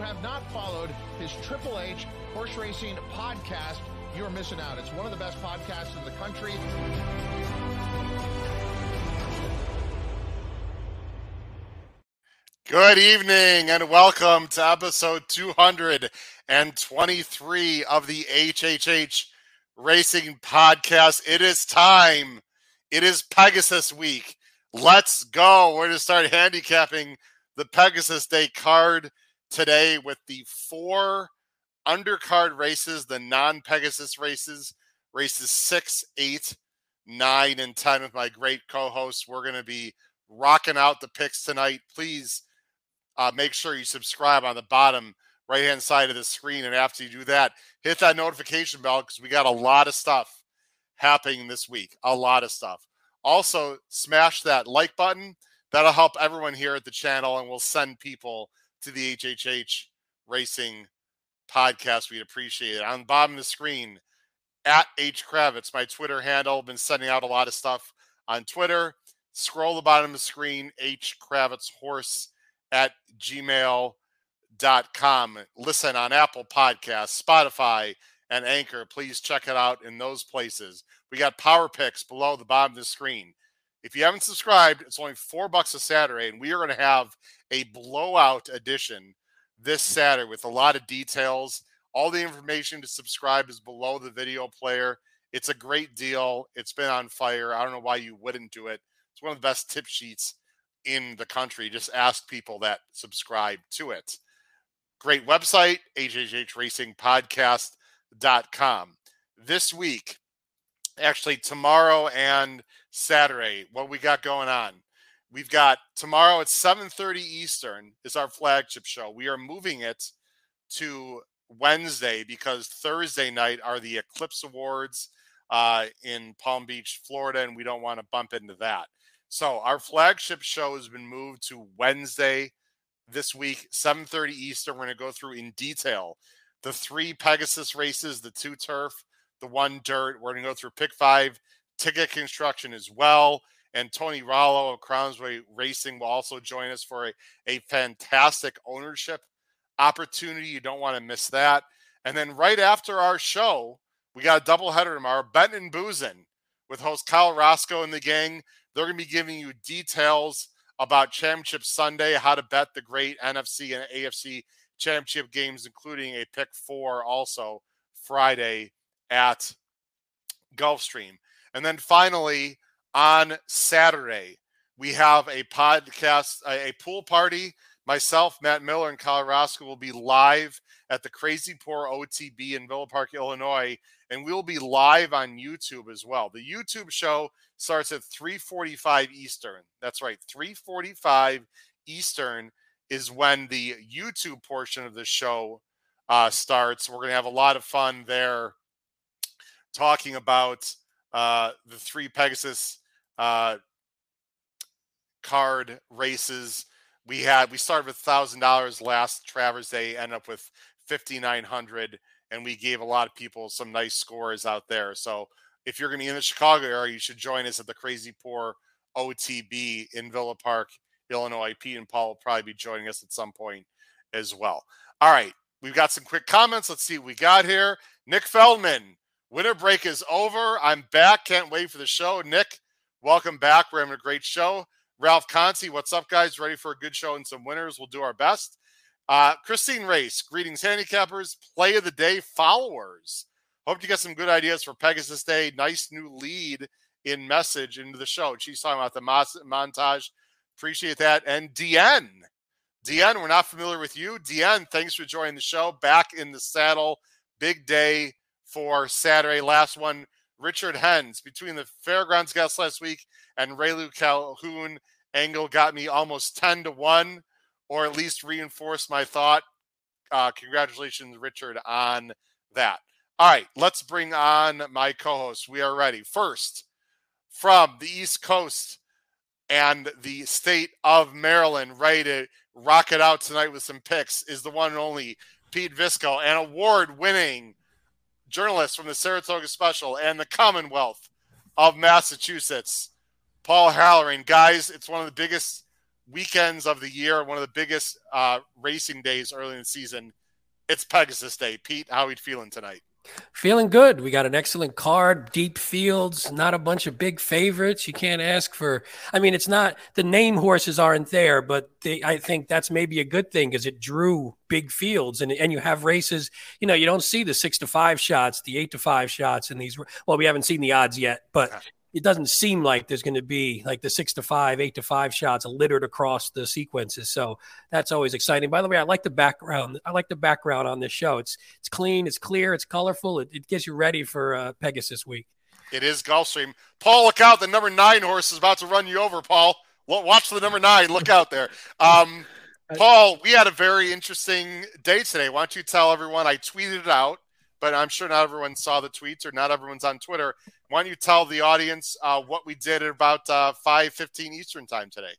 Have not followed his Triple H Horse Racing podcast, you're missing out. It's one of the best podcasts in the country. Good evening and welcome to episode 223 of the HHH Racing Podcast. It is time. It is Pegasus week. Let's go. We're going to start handicapping the Pegasus Day card today with the four undercard races, the non Pegasus races, races six, eight, nine, and 10 with my great co hosts. We're going to be rocking out the picks tonight. Please uh, make sure you subscribe on the bottom right hand side of the screen. And after you do that, hit that notification bell because we got a lot of stuff happening this week. A lot of stuff. Also, smash that like button. That'll help everyone here at the channel, and we'll send people to the HHH Racing podcast. We'd appreciate it. On the bottom of the screen, at H Kravets, my Twitter handle. Been sending out a lot of stuff on Twitter. Scroll the bottom of the screen, H Kravets Horse at gmail.com. Listen on Apple Podcasts, Spotify, and Anchor. Please check it out in those places. We got power picks below the bottom of the screen. If you haven't subscribed, it's only four bucks a Saturday, and we are going to have a blowout edition this Saturday with a lot of details. All the information to subscribe is below the video player. It's a great deal. It's been on fire. I don't know why you wouldn't do it. It's one of the best tip sheets in the country. Just ask people that subscribe to it. Great website, hhhracingpodcast.com. This week, actually tomorrow and Saturday, what we got going on. We've got tomorrow at 7:30 Eastern is our flagship show. We are moving it to Wednesday because Thursday night are the Eclipse Awards uh, in Palm Beach, Florida, and we don't want to bump into that. So our flagship show has been moved to Wednesday this week, 7:30 Eastern. We're going to go through in detail the three Pegasus races, the two turf, the one dirt. We're going to go through pick five, ticket construction as well. And Tony Rollo of Crownsway Racing will also join us for a, a fantastic ownership opportunity. You don't want to miss that. And then right after our show, we got a doubleheader tomorrow, Bettin N' Boozin with host Kyle Roscoe and the gang. They're going to be giving you details about Championship Sunday, how to bet the great NFC and AFC championship games, including a pick four also Friday at Gulfstream. And then finally, on Saturday, we have a podcast, a, pool party. Myself, Matt Miller, and Kyle Roscoe will be live at the Crazy Pour OTB in Villa Park, Illinois, and we'll be live on YouTube as well. The YouTube show starts at 3:45 Eastern. That's right, 3:45 Eastern is when the YouTube portion of the show uh, starts. We're going to have a lot of fun there, talking about uh, the three Pegasus uh, card races. We had we started with thousand dollars last Travers Day, end up with fifty nine hundred, and we gave a lot of people some nice scores out there. So if you're going to be in the Chicago area, you should join us at the Crazy Pour OTB in Villa Park, Illinois. Pete and Paul will probably be joining us at some point as well. All right, we've got some quick comments. Let's see what we got here. Nick Feldman, winter break is over. I'm back. Can't wait for the show. Nick, welcome back. We're having a great show. Ralph Conti, what's up, guys? Ready for a good show and some winners? We'll do our best. Uh, Christine Race, greetings, handicappers, play of the day followers. Hope you get some good ideas for Pegasus Day. Nice new lead in message into the show. She's talking about the montage. Appreciate that. And DN, DN, we're not familiar with you. DN, thanks for joining the show. Back in the saddle. Big day for Saturday. Last one, Richard Hens. Between the fairgrounds guest last week and Raylu Calhoun, angle got me almost 10 to 1, or at least reinforced my thought. Uh, congratulations, Richard, on that. All right, let's bring on my co host. We are ready. First, from the East Coast and the state of Maryland, ready to rock it out tonight with some picks, is the one and only Pete Visco, an award winning journalist from the Saratoga Special and the Commonwealth of Massachusetts. Paul Halloran. Guys, it's one of the biggest weekends of the year, one of the biggest uh, racing days early in the season. It's Pegasus Day. Pete, how are you feeling tonight? Feeling good. We got an excellent card, deep fields, not a bunch of big favorites. You can't ask for. I mean, it's not the name horses aren't there, but they, I think that's maybe a good thing because it drew big fields and and you have races. You know, you don't see the six to five shots, the eight to five shots in these. Well, we haven't seen the odds yet, but it doesn't seem like there's going to be like the six to five, eight to five shots littered across the sequences. So that's always exciting. By the way, I like the background. I like the background on this show. It's it's clean, it's clear, it's colorful. It, it gets you ready for uh, Pegasus week. It is Gulfstream. Paul, look out! The number nine horse is about to run you over. Paul, watch the number nine. Look out there. Um, Paul, we had a very interesting day today. Why don't you tell everyone? I tweeted it out but I'm sure not everyone saw the tweets or not everyone's on Twitter. Why don't you tell the audience uh, what we did at about uh, 5:15 Eastern time today?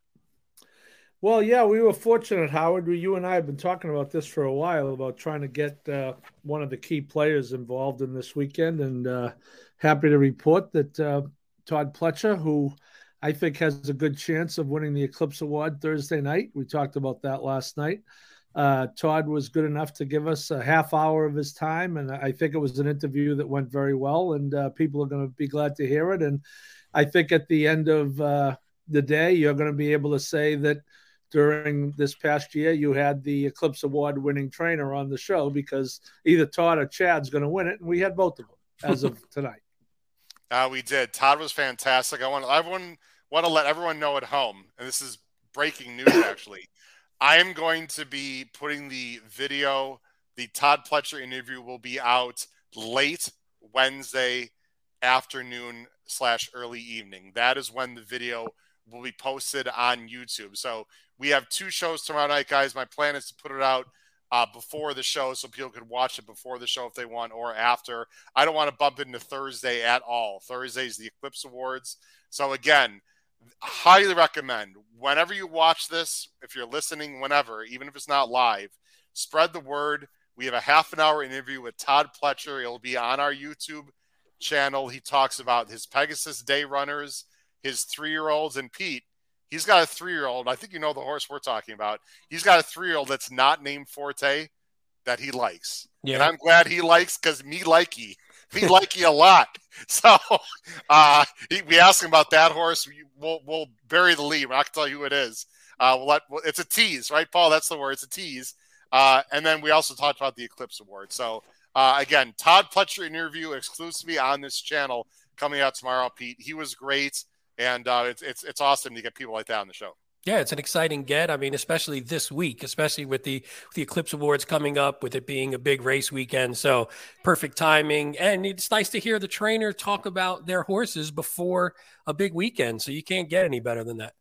Well, yeah, we were fortunate, Howard. You and I have been talking about this for a while about trying to get uh, one of the key players involved in this weekend, and uh, happy to report that uh, Todd Pletcher, who I think has a good chance of winning the Eclipse Award Thursday night. We talked about that last night. Uh, Todd was good enough to give us a half hour of his time, and I think it was an interview that went very well, and uh, people are going to be glad to hear it. And I think at the end of uh, the day, you're going to be able to say that during this past year, you had the Eclipse Award winning trainer on the show because either Todd or Chad's going to win it, and we had both of them as of tonight. Uh, we did. Todd was fantastic. I want everyone want to let everyone know at home, and this is breaking news actually. I am going to be putting the video. The Todd Pletcher interview will be out late Wednesday afternoon slash early evening. That is when the video will be posted on YouTube. So we have two shows tomorrow night, guys. My plan is to put it out uh, before the show so people could watch it before the show if they want or after. I don't want to bump into Thursday at all. Thursday is the Eclipse Awards. So again, highly recommend whenever you watch this, if you're listening, whenever, even if it's not live, spread the word. We have a half an hour interview with Todd Pletcher. It'll be on our YouTube channel. He talks about his Pegasus day runners, his three year olds, and Pete. He's got a three year old. I think you know the horse we're talking about. He's got a three year old that's not named Forte that he likes. Yeah. And I'm glad he likes because me likey. Me you a lot. So uh, he, we asked him about that horse. We'll, we'll bury the lead. Going to tell you who it is. Uh, we'll let, it's a tease, right, Paul? That's the word. It's a tease. Uh, and then we also talked about the Eclipse Award. So uh, again, Todd Pletcher interview exclusively on this channel coming out tomorrow. Pete, he was great, and uh, it's it's it's awesome to get people like that on the show. Yeah, it's an exciting get. I mean, especially this week, especially with the with the Eclipse Awards coming up, with it being a big race weekend. So perfect timing, and it's nice to hear the trainer talk about their horses before a big weekend. So you can't get any better than that.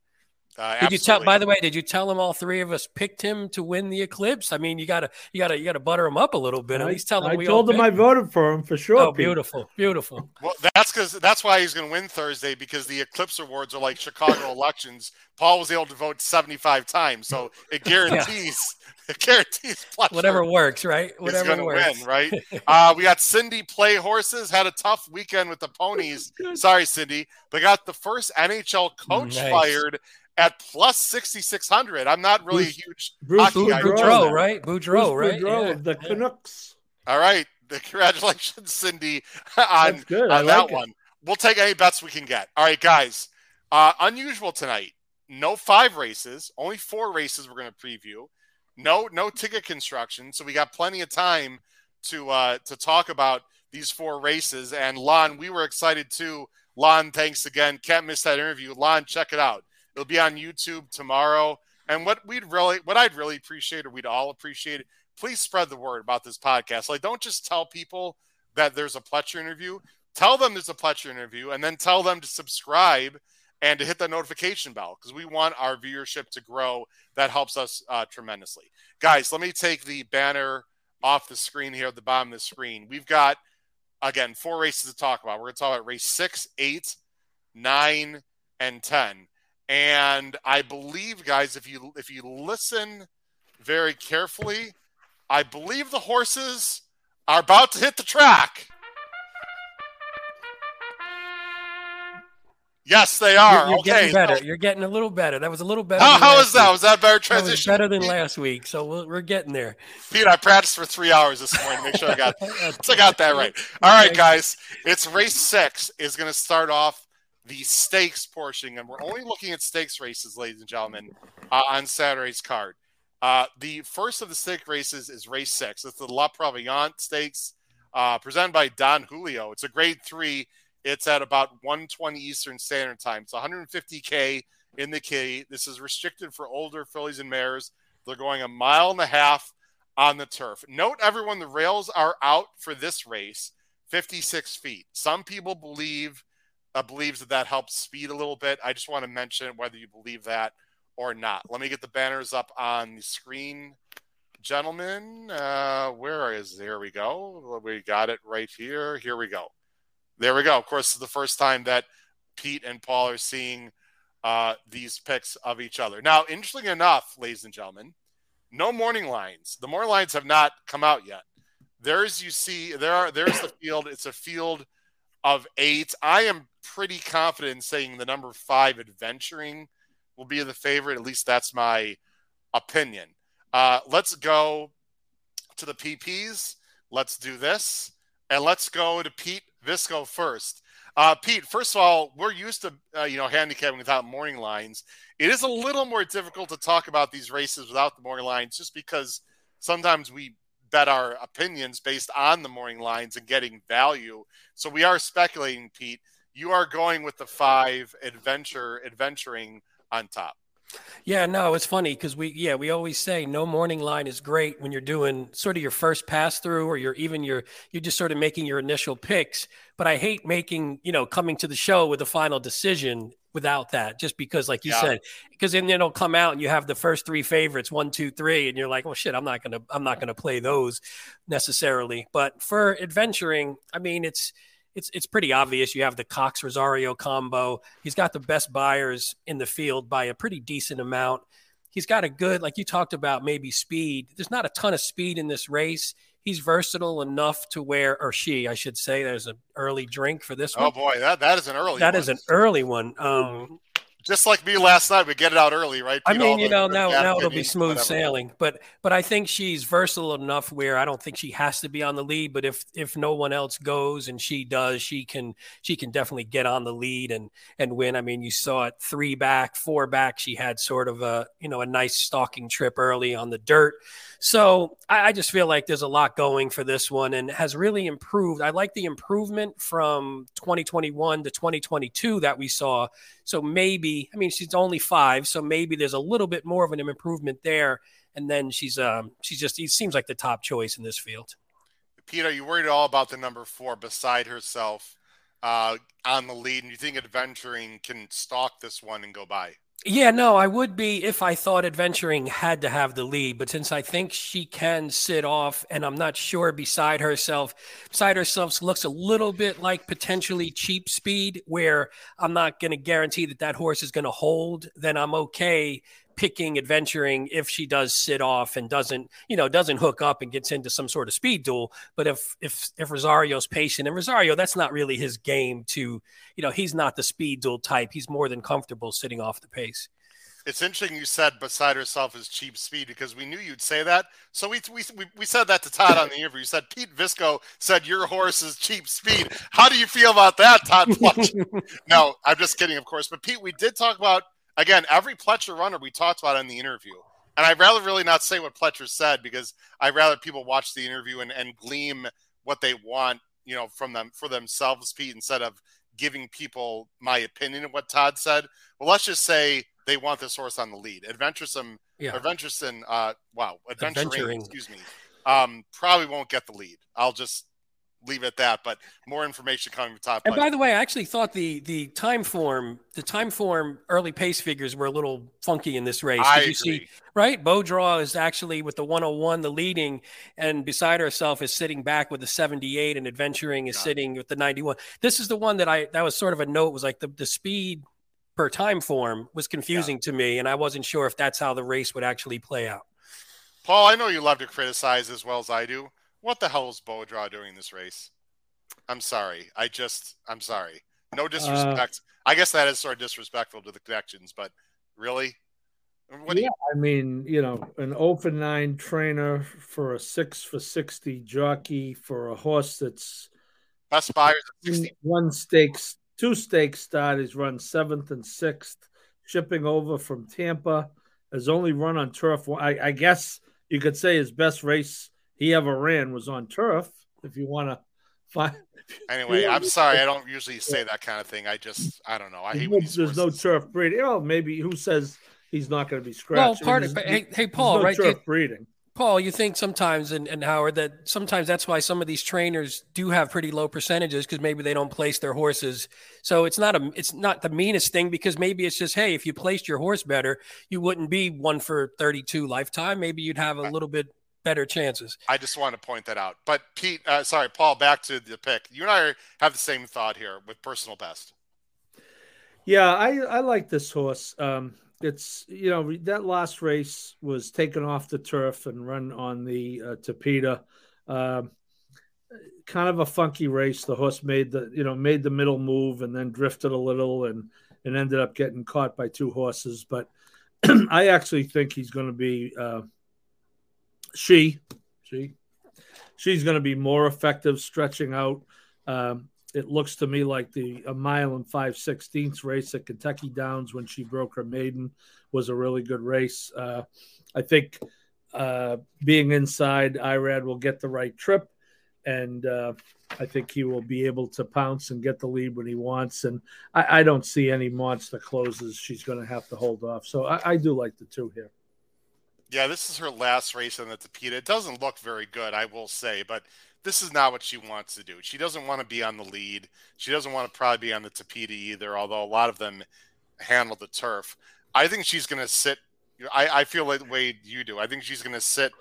Uh, did you tell? By the way, did you tell him all three of us picked him to win the eclipse? I mean, you gotta, you gotta, you gotta butter him up a little bit. At least tell him. I told him I voted for him for sure. Oh, Pete. beautiful, beautiful. Well, that's because that's why he's going to win Thursday because the eclipse awards are like Chicago elections. Paul was able to vote seventy-five times, so it guarantees. yeah. It guarantees whatever works, right? Whatever he's works. Win, right? uh, we got Cindy play horses. Had a tough weekend with the ponies. Sorry, Cindy, but got the first NHL coach nice. fired at plus 6,600. I'm not really a huge Bruce hockey guy. Boudreau, right? Boudreau, right? Boudreau yeah. the Canucks. All right. Congratulations, Cindy, on, on like that it. one. We'll take any bets we can get. All right, guys. Uh, unusual tonight. No five races, only four races we're going to preview. No, no ticket construction. So we got plenty of time to uh, to talk about these four races. And Lon, we were excited too. Lon, thanks again. Can't miss that interview. Lon, check it out. It'll be on YouTube tomorrow. And what we'd really, what I'd really appreciate, or we'd all appreciate, please spread the word about this podcast. Like, don't just tell people that there's a Pletcher interview. Tell them there's a Pletcher interview, and then tell them to subscribe and to hit the notification bell because we want our viewership to grow. That helps us uh, tremendously, guys. Let me take the banner off the screen here at the bottom of the screen. We've got again four races to talk about. We're going to talk about race six, eight, nine, and ten. And I believe, guys, if you if you listen very carefully, I believe the horses are about to hit the track. Yes, they are. You're, you're okay. getting better. You're getting a little better. That was a little better. how, how was that? week. Was that better That transition? better than last week. So we're, we're getting there. Pete, I practiced for three hours this morning to make sure I got so I got that right. All right, guys. It's race six is going to start off the stakes portion, and we're only looking at stakes races, ladies and gentlemen, uh, on Saturday's card. Uh, the first of the stake races is race six. It's the La Prevoyante Stakes, uh, presented by Don Julio. It's a grade three. It's at about 120 Eastern Standard Time. It's 150k in the K. This is restricted for older fillies and mares. They're going a mile and a half on the turf. Note, everyone, the rails are out for this race, 56 feet. Some people believe uh, believes that that helps speed a little bit. I just want to mention whether you believe that or not. Let me get the banners up on the screen, gentlemen. Uh, where is there we go? We got it right here. Here we go. There we go. Of course, it's the first time that Pete and Paul are seeing uh, these pics of each other. Now, interesting enough, ladies and gentlemen, no morning lines. The morning lines have not come out yet. There's you see there are there's the field. It's a field of eight. I am pretty confident in saying the number five adventuring will be the favorite. At least that's my opinion. Uh, let's go to the PPs. Let's do this. And let's go to Pete Visco first. Uh, Pete, first of all, we're used to uh, you know handicapping without morning lines. It is a little more difficult to talk about these races without the morning lines, just because sometimes we bet our opinions based on the morning lines and getting value. So we are speculating, Pete. You are going with the five adventure adventuring on top. Yeah, no, it's funny because we, yeah, we always say no morning line is great when you're doing sort of your first pass through or you're even your, you're just sort of making your initial picks. But I hate making, you know, coming to the show with a final decision without that, just because, like you Yeah. said, because then it'll come out and you have the first three favorites, one, two, three, and you're like, well, shit, I'm not gonna, I'm not gonna play those necessarily. But for adventuring, I mean, it's, it's it's pretty obvious. You have the Cox Rosario combo. He's got the best Beyers in the field by a pretty decent amount. He's got a good, like you talked about, maybe speed. There's not a ton of speed in this race. He's versatile enough to where, or she, I should say, there's an early drink for this Oh one. boy, that, that is an early. That one. is an early one. Um, just like me last night. We get it out early, right? I mean, you the- know, the now now it'll be smooth whatever. sailing. But but I think she's versatile enough where I don't think she has to be on the lead. But if if no one else goes and she does, she can she can definitely get on the lead and and win. I mean, you saw it three back, four back. She had sort of a you know a nice stalking trip early on the dirt. So I, I just feel like there's a lot going for this one and has really improved. I like the improvement from 2021 to 2022 that we saw. So maybe, I mean, she's only five, so maybe there's a little bit more of an improvement there. And then she's um she's just it seems like the top choice in this field. Pete, are you worried at all about the number four beside herself uh, on the lead? And you think adventuring can stalk this one and go by? Yeah, no, I would be if I thought adventuring had to have the lead, but since I think she can sit off, and I'm not sure beside herself, beside herself looks a little bit like potentially cheap speed, where I'm not going to guarantee that that horse is going to hold. Then I'm okay picking adventuring if she does sit off and doesn't, you know, doesn't hook up and gets into some sort of speed duel. But if if if Rosario's patient and Rosario, that's not really his game to, you know, he's not the speed duel type. He's more than comfortable sitting off the pace. It's interesting you said beside herself is cheap speed because we knew you'd say that. So we, we, we, said that to Todd on the interview. You said Pete Visco said your horse is cheap speed. How do you feel about that, Todd no, I'm just kidding, of course. But Pete, we did talk about, again, every Pletcher runner we talked about in the interview. And I'd rather really not say what Pletcher said because I'd rather people watch the interview and, and glean what they want, you know, from them for themselves, Pete, instead of giving people my opinion of what Todd said. Well, let's just say they want this horse on the lead. Adventuresome, Yeah. Adventuresome, uh, wow, Adventuring, Adventuring. excuse me, um, probably won't get the lead. I'll just leave it at that. But more information coming from Todd. And by the way, I actually thought the the time form, the time form early pace figures were a little funky in this race. Did I you agree. see right? Bowdraw is actually with the 101, the leading, and beside herself is sitting back with the 78, and adventuring is Got it. sitting with the 91. This is the one that I that was sort of a note was like the, the speed per time form was confusing to me, and I wasn't sure if that's how the race would actually play out. Paul, I know you love to criticize as well as I do. What the hell is Bodraw doing in this race? I'm sorry. I just, I'm sorry. No disrespect. Uh, I guess that is sort of disrespectful to the connections, but really, what yeah, you- I mean, you know, an open nine trainer for a six for sixty jockey for a horse that's best Beyers one stakes, two stakes starters run seventh and sixth, shipping over from Tampa, has only run on turf. I, I guess you could say his best race he ever ran was on turf. If you want to find. Anyway, I'm sorry. I don't usually say that kind of thing. I just, I don't know. I hate there's no turf breeding. Oh, maybe who says he's not going to be scratched. Well, part of hey, hey, Paul, no right? Turf breeding. Paul, you think sometimes, and, and Howard, that sometimes that's why some of these trainers do have pretty low percentages because maybe they don't place their horses. So it's not a, it's not the meanest thing because maybe it's just, hey, if you placed your horse better, you wouldn't be one for thirty-two lifetime. Maybe you'd have a little bit better chances. I just want to point that out. But Pete, uh, sorry, Paul, back to the pick. You and I have the same thought here with personal best. Yeah, I I like this horse. Um, it's you know that last race was taken off the turf and run on the uh, Tapeta. Um, kind of a funky race. The horse made the you know made the middle move and then drifted a little and and ended up getting caught by two horses. But I actually think he's going to be uh, she she she's going to be more effective stretching out. Um, it looks to me like the a mile and five sixteenths race at Kentucky Downs when she broke her maiden was a really good race. Uh, I think uh, being inside, Irad will get the right trip, and uh, I think he will be able to pounce and get the lead when he wants. And I, I don't see any monster closes she's going to have to hold off. So I, I do like the two here. Yeah, this is her last race on the Tapeta. It doesn't look very good, I will say, but this is not what she wants to do. She doesn't want to be on the lead. She doesn't want to probably be on the Tapeta either, although a lot of them handle the turf. I think she's going to sit. I, I feel like the way you do. I think she's going to sit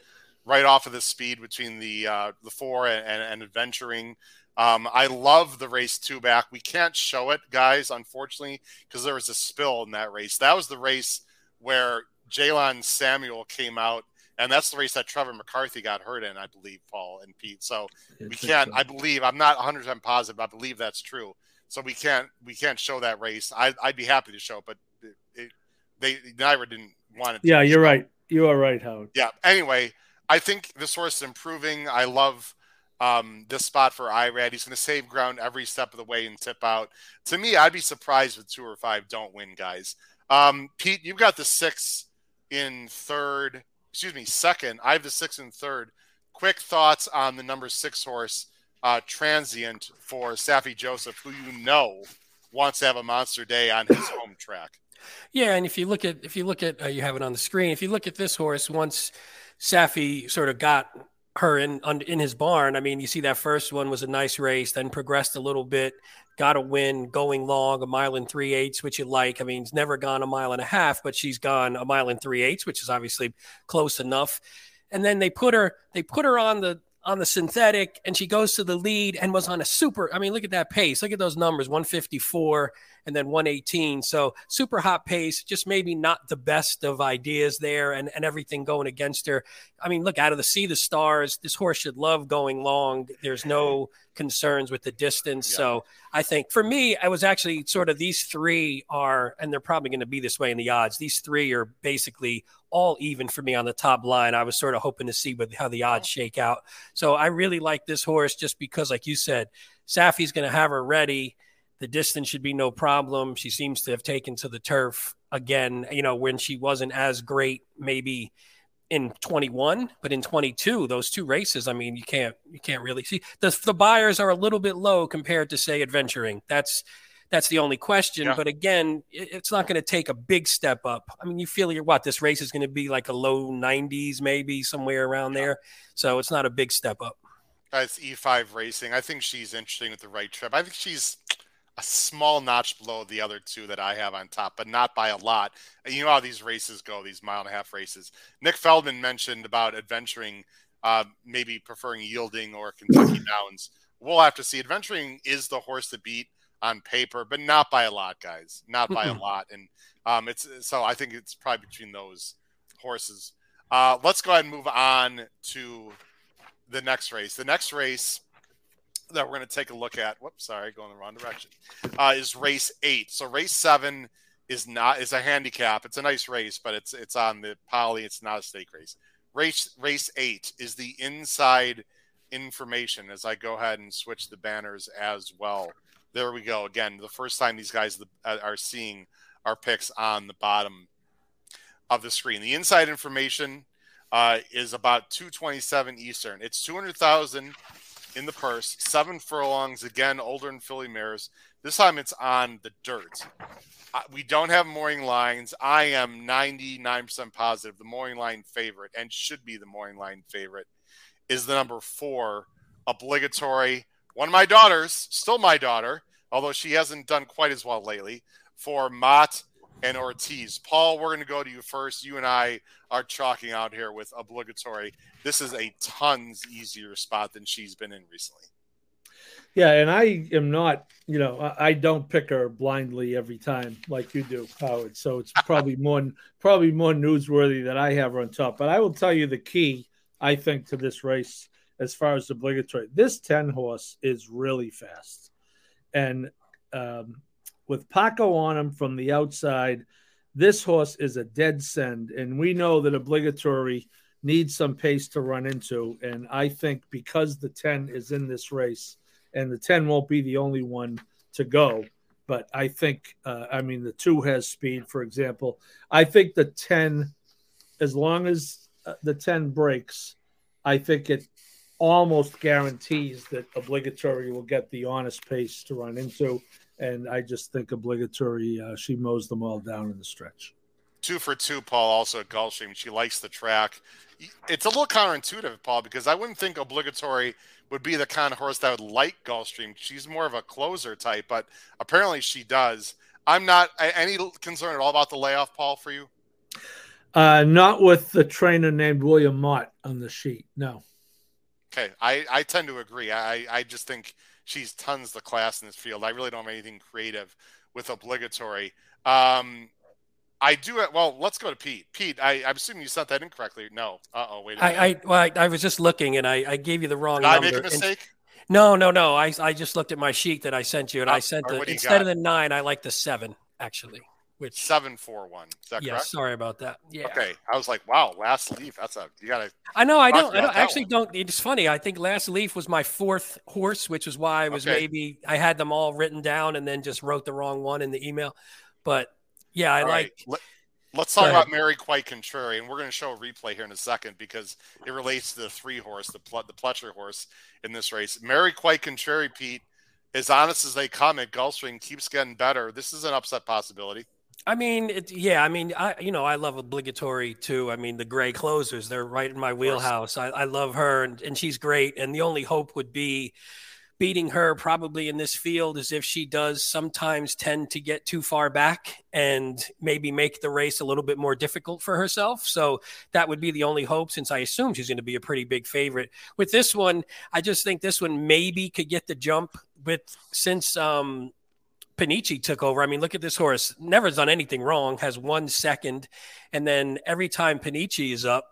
right off of the speed between the uh, the four and, and, and adventuring. Um, I love the race two back. We can't show it, guys, unfortunately, because there was a spill in that race. That was the race where Jalon Samuel came out and that's the race that Trevor McCarthy got hurt in, I believe, Paul and Pete. So we can't. I believe I'm not 100 percent positive. But I believe that's true. So we can't we can't show that race. I, would be happy to show, but it, it, they neither didn't want it. Yeah, you're right. You are right, Howard. Yeah. Anyway, I think this horse is improving. I love um, this spot for Irad. He's going to save ground every step of the way and tip out. To me, I'd be surprised if two or five don't win, guys. Um, Pete, you've got the six in third excuse me, second. I have the sixth and third. Quick thoughts on the number six horse, uh, Transient for Saffie Joseph, who you know wants to have a monster day on his home track. Yeah, and if you look at if you look at uh, you have it on the screen. If you look at this horse, once Saffie sort of got her in in his barn. I mean, you see that first one was a nice race, then progressed a little bit, got a win going long, a mile and three eighths, which you like. I mean, it's never gone a mile and a half, but she's gone a mile and three eighths, which is obviously close enough. And then they put her they put her on the on the synthetic and she goes to the lead and was on a super I mean look at that pace look at those numbers 154 and then 118. So super hot pace, just maybe not the best of ideas there and, and everything going against her. I mean, look, out of the Sea the Stars, this horse should love going long. There's no concerns with the distance. Yeah. So I think for me, I was actually sort of these three are, and they're probably going to be this way in the odds. These three are basically all even for me on the top line. I was sort of hoping to see what, how the odds shake out. So I really like this horse just because, like you said, Saffie's going to have her ready. The distance should be no problem. She seems to have taken to the turf again, you know, when she wasn't as great, maybe in 21, but in 22, those two races, I mean, you can't you can't really see the the Beyers are a little bit low compared to say adventuring. That's that's the only question. Yeah. But again, it's not going to take a big step up. I mean, you feel you're what this race is going to be like a low 90s, maybe somewhere around yeah. there. So it's not a big step up. That's E5 racing. I think she's interesting with the right trip. I think she's a small notch below the other two that I have on top, but not by a lot. You know how these races go, these mile and a half races. Nick Feldman mentioned about adventuring, uh, maybe preferring yielding or Kentucky Downs. We'll have to see. Adventuring is the horse to beat on paper, but not by a lot, guys. Not by a lot. And um, it's so I think it's probably between those horses. Uh, let's go ahead and move on to the next race. The next race that we're going to take a look at. Whoops, sorry, going the wrong direction. Uh, is race eight. So race seven is not is a handicap. It's a nice race, but it's it's on the poly. It's not a stake race. Race race eight is the inside information. As I go ahead and switch the banners as well. There we go. Again, the first time these guys uh, are seeing our picks on the bottom of the screen. The inside information uh, is about 227 Eastern. It's 200,000 in the purse, seven furlongs. Again, older and filly mares. This time it's on the dirt. Uh, we don't have morning lines. I am 99% positive the morning line favorite and should be the morning line favorite is the number four obligatory. One of my daughters, still my daughter, although she hasn't done quite as well lately, for Mott and Ortiz. Paul, we're going to go to you first. You and I are chalking out here with obligatory. This is a tons easier spot than she's been in recently. Yeah, and I am not, you know, I don't pick her blindly every time like you do, Howard. So it's probably more probably more newsworthy that I have her on top. But I will tell you the key, I think, to this race as far as obligatory. This 10 horse is really fast. And um, with Paco on him from the outside. This horse is a dead send, and we know that obligatory needs some pace to run into. And I think because the 10 is in this race, and the 10 won't be the only one to go, but I think, uh, I mean, the two has speed, for example. I think the 10, as long as uh, the 10 breaks, I think it almost guarantees that obligatory will get the honest pace to run into and I just think obligatory. Uh, she mows them all down in the stretch. Two for two, Paul. Also at Gulfstream, she likes the track. It's a little counterintuitive, Paul, because I wouldn't think obligatory would be the kind of horse that would like Gulfstream. She's more of a closer type, but apparently she does. I'm not any concern at all about the layoff, Paul, for you. Uh, not with the trainer named William Mott on the sheet. No. Okay, I, I tend to agree. I, I just think she's tons the class in this field. I really don't have anything creative with obligatory. Um, I do. it. Well, let's go to Pete. Pete, I, I'm assuming you sent that incorrectly. No. Uh oh. Wait. I, I, well, I, I, was just looking and I, I gave you the wrong. Did number. I make a mistake? And, no, no, no. I, I just looked at my sheet that I sent you and I sent the instead of the nine, I like the seven actually which seven four one. Is that yeah, correct? Sorry about that. Yeah. Okay. I was like, wow, last leaf. That's a you gotta. I know. I don't. I don't actually one. don't. It's funny. I think last leaf was my fourth horse, which is why I was okay. maybe I had them all written down and then just wrote the wrong one in the email. But yeah, I all like. Right. Let, us talk about Mary Quite Contrary, and we're going to show a replay here in a second because it relates to the three horse, the the Pletcher horse in this race. Mary Quite Contrary, Pete, as honest as they come at Gulfstream, keeps getting better. This is an upset possibility. I mean, it, yeah. I mean, I you know I love obligatory too. I mean, the gray closers they're right in my wheelhouse. I, I love her and, and she's great. And the only hope would be beating her probably in this field is if she does sometimes tend to get too far back and maybe make the race a little bit more difficult for herself. So that would be the only hope since I assume she's going to be a pretty big favorite. With this one, I just think this one maybe could get the jump with since um Panici took over. I mean, look at this horse. Never done anything wrong. Has one second, and then every time Panici is up,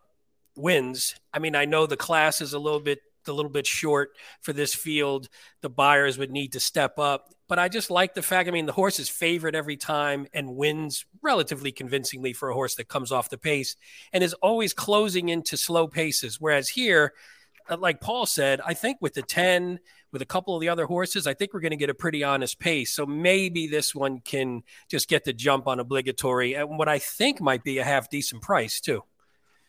wins. I mean, I know the class is a little bit a little bit short for this field. The Beyers would need to step up, but I just like the fact. I mean, the horse is favored every time and wins relatively convincingly for a horse that comes off the pace and is always closing into slow paces. Whereas here, uh, like Paul said, I think with the ten with a couple of the other horses, I think we're going to get a pretty honest pace. So maybe this one can just get the jump on obligatory at what I think might be a half decent price too.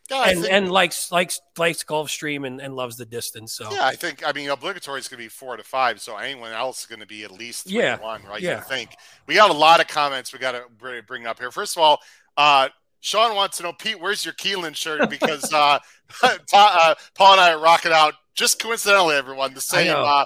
Yeah, and, think, and likes likes likes Gulfstream and, and loves the distance. So yeah, I think I mean obligatory is going to be four to five. So anyone else is going to be at least three yeah, to one, right? Yeah. I think we got a lot of comments we got to bring up here. First of all, uh, Sean wants to know, Pete, where's your Keeneland shirt? Because uh, uh, Paul and I are rocking out just coincidentally, everyone, the same uh, uh,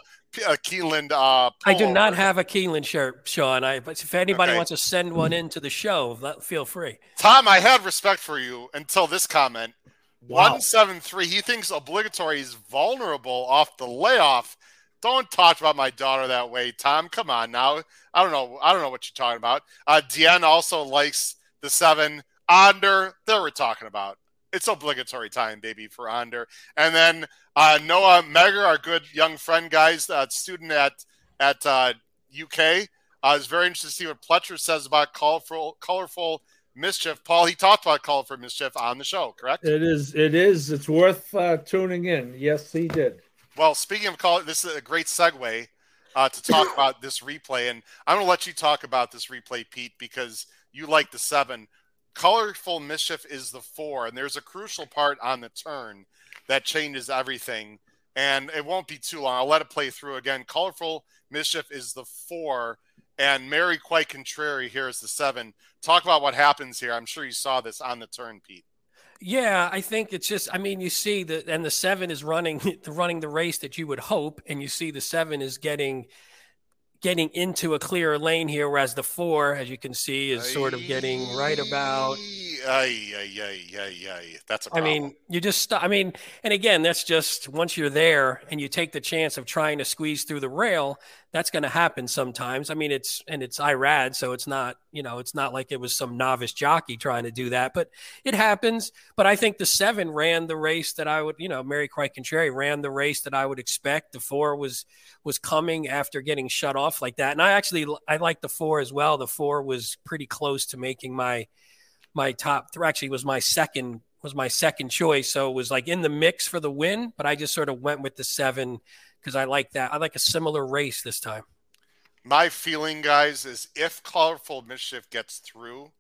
Keeneland. Uh, I do not have a Keeneland shirt, Sean. I, but if anybody okay. wants to send one into the show, let, feel free. Tom, I had respect for you until this comment. Wow. 173. He thinks obligatory is vulnerable off the layoff. Don't talk about my daughter that way, Tom. Come on now. I don't know. I don't know what you're talking about. Uh, Deanne also likes the seven under. That we're talking about. It's obligatory time, baby, for Onder. And then uh, Noah Megger, our good young friend, guys, uh, student at at uh, UK, uh, is very interested to see what Pletcher says about colorful, colorful mischief. Paul, he talked about colorful mischief on the show, correct? It is. It is. It's worth uh, tuning in. Yes, he did. Well, speaking of color, this is a great segue uh, to talk about this replay, and I'm going to let you talk about this replay, Pete, because you like the seven. Colorful mischief is the four, and there's a crucial part on the turn that changes everything. And it won't be too long. I'll let it play through again. Colorful mischief is the four, and Mary quite contrary here is the seven. Talk about what happens here. I'm sure you saw this on the turn, Pete. Yeah, I think it's just. I mean, you see the and the seven is running running the race that you would hope, and you see the seven is getting getting into a clearer lane here, whereas the four, as you can see, is sort of getting right about. Ay, ay, ay, ay, ay. That's a problem. I mean, you just. I mean, and again, that's just once you're there and you take the chance of trying to squeeze through the rail that's going to happen sometimes. I mean, it's and it's IRAD, so it's not you know it's not like it was some novice jockey trying to do that, but it happens. But I think the seven ran the race that I would you know Mary Quite Contrary ran the race that I would expect. The four was was coming after getting shut off like that, and I actually I like the four as well. The four was pretty close to making my my top three. Actually, was my second was my second choice, so it was like in the mix for the win. But I just sort of went with the seven because I like that. I like a similar race this time. My feeling, guys, is if Colorful Mischief gets through,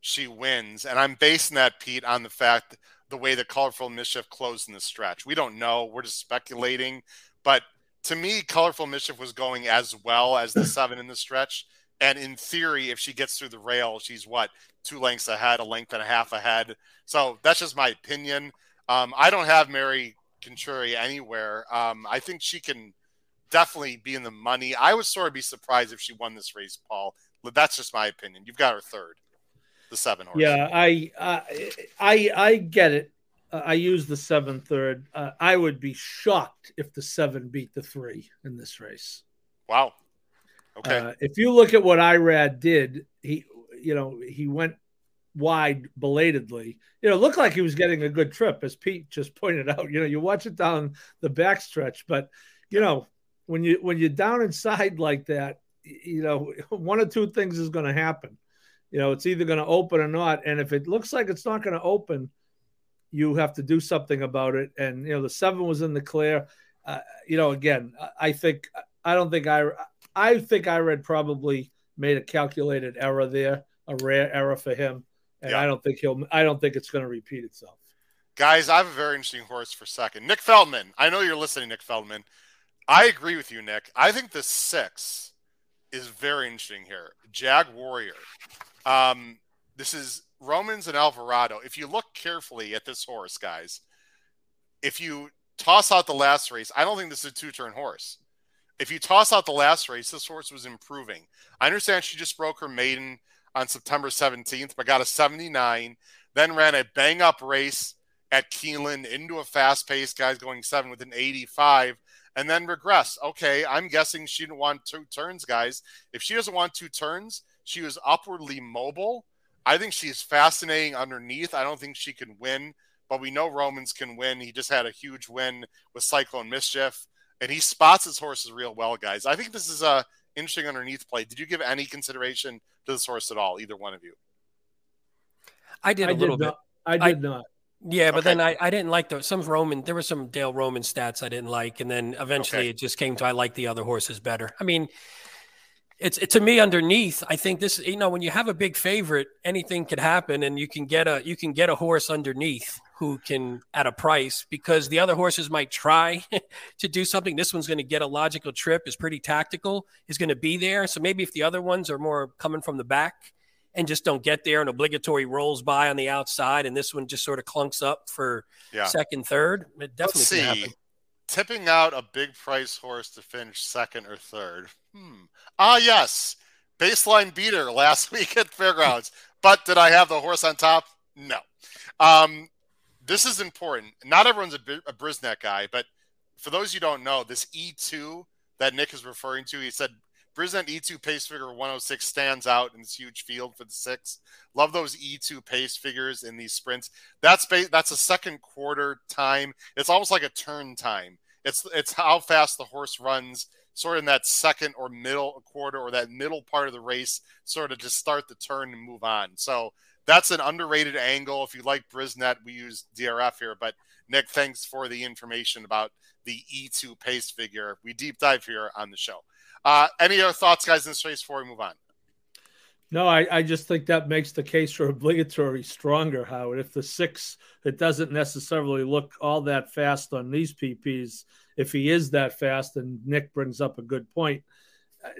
she wins. And I'm basing that, Pete, on the fact the way the Colorful Mischief closed in the stretch. We don't know. We're just speculating. But to me, Colorful Mischief was going as well as the seven in the stretch. And in theory, if she gets through the rail, she's what, two lengths ahead, a length and a half ahead. So that's just my opinion. Um, I don't have Mary Contrary anywhere. Um, I think she can definitely be in the money. I would sort of be surprised if she won this race, Paul. But that's just my opinion. You've got her third, the seven horse. Yeah, I I I get it. Uh, I use the seven third. Uh, I would be shocked if the seven beat the three in this race. Wow. Okay. Uh, if you look at what Irad did, he you know he went wide belatedly. You know, looked like he was getting a good trip, as Pete just pointed out. You know, you watch it down the backstretch, but you know, when you when you're down inside like that, you know, one or two things is going to happen. You know, it's either going to open or not, and if it looks like it's not going to open, you have to do something about it. And you know, the seven was in the clear. Uh, you know, again, I think I don't think I I think Irad probably made a calculated error there, a rare error for him and yeah. I don't think he'll. I don't think it's going to repeat itself. Guys, I have a very interesting horse for second. Nick Feldman. I know you're listening, Nick Feldman. I agree with you, Nick. I think the six is very interesting here. Jag Warrior. Um, this is Romans and Alvarado. If you look carefully at this horse, guys, if you toss out the last race, I don't think this is a two turn horse. If you toss out the last race, this horse was improving. I understand she just broke her maiden on September 17th, but got a 79. Then ran a bang up race at Keeneland into a fast pace, guys going seven with an 85, and then regress. Okay, I'm guessing she didn't want two turns, guys. If she doesn't want two turns, she was upwardly mobile. I think she's fascinating underneath. I don't think she can win, but we know Romans can win. He just had a huge win with Cyclone Mischief, and he spots his horses real well, guys. I think this is a interesting underneath play. Did you give any consideration to the source at all, either one of you? I did a I little did bit. I did I, not. Yeah, but okay. then I, I didn't like the some Roman. There were some Dale Roman stats I didn't like, and then eventually okay. it just came to I like the other horses better. I mean, it's it, to me underneath. I think this. You know, when you have a big favorite, anything could happen, and you can get a you can get a horse underneath who can at a price because the other horses might try to do something. This one's going to get a logical trip, is pretty tactical, is going to be there. So maybe if the other ones are more coming from the back and just don't get there and obligatory rolls by on the outside and this one just sort of clunks up for yeah. second, third, it definitely Let's can happen. Tipping out a big price horse to finish second or third. Hmm. Ah, yes. Baseline beater last week at Fairgrounds. but did I have the horse on top? No. Um, this is important. Not everyone's a, Brisnet guy, but for those you don't know, this E2 that Nick is referring to, he said Brisnet E2 pace figure 106 stands out in this huge field for the six. Love those E2 pace figures in these sprints. That's ba- that's a second quarter time. It's almost like a turn time. It's it's how fast the horse runs, sort of in that second or middle quarter or that middle part of the race, sort of to start the turn and move on. So that's an underrated angle. If you like Brisnet, we use DRF here. But Nick, thanks for the information about the E2 pace figure. We deep dive here on the show. Uh, any other thoughts, guys, in this race before we move on? No, I, I just think that makes the case for obligatory stronger, Howard. If the six, it doesn't necessarily look all that fast on these PPs. If he is that fast, and Nick brings up a good point,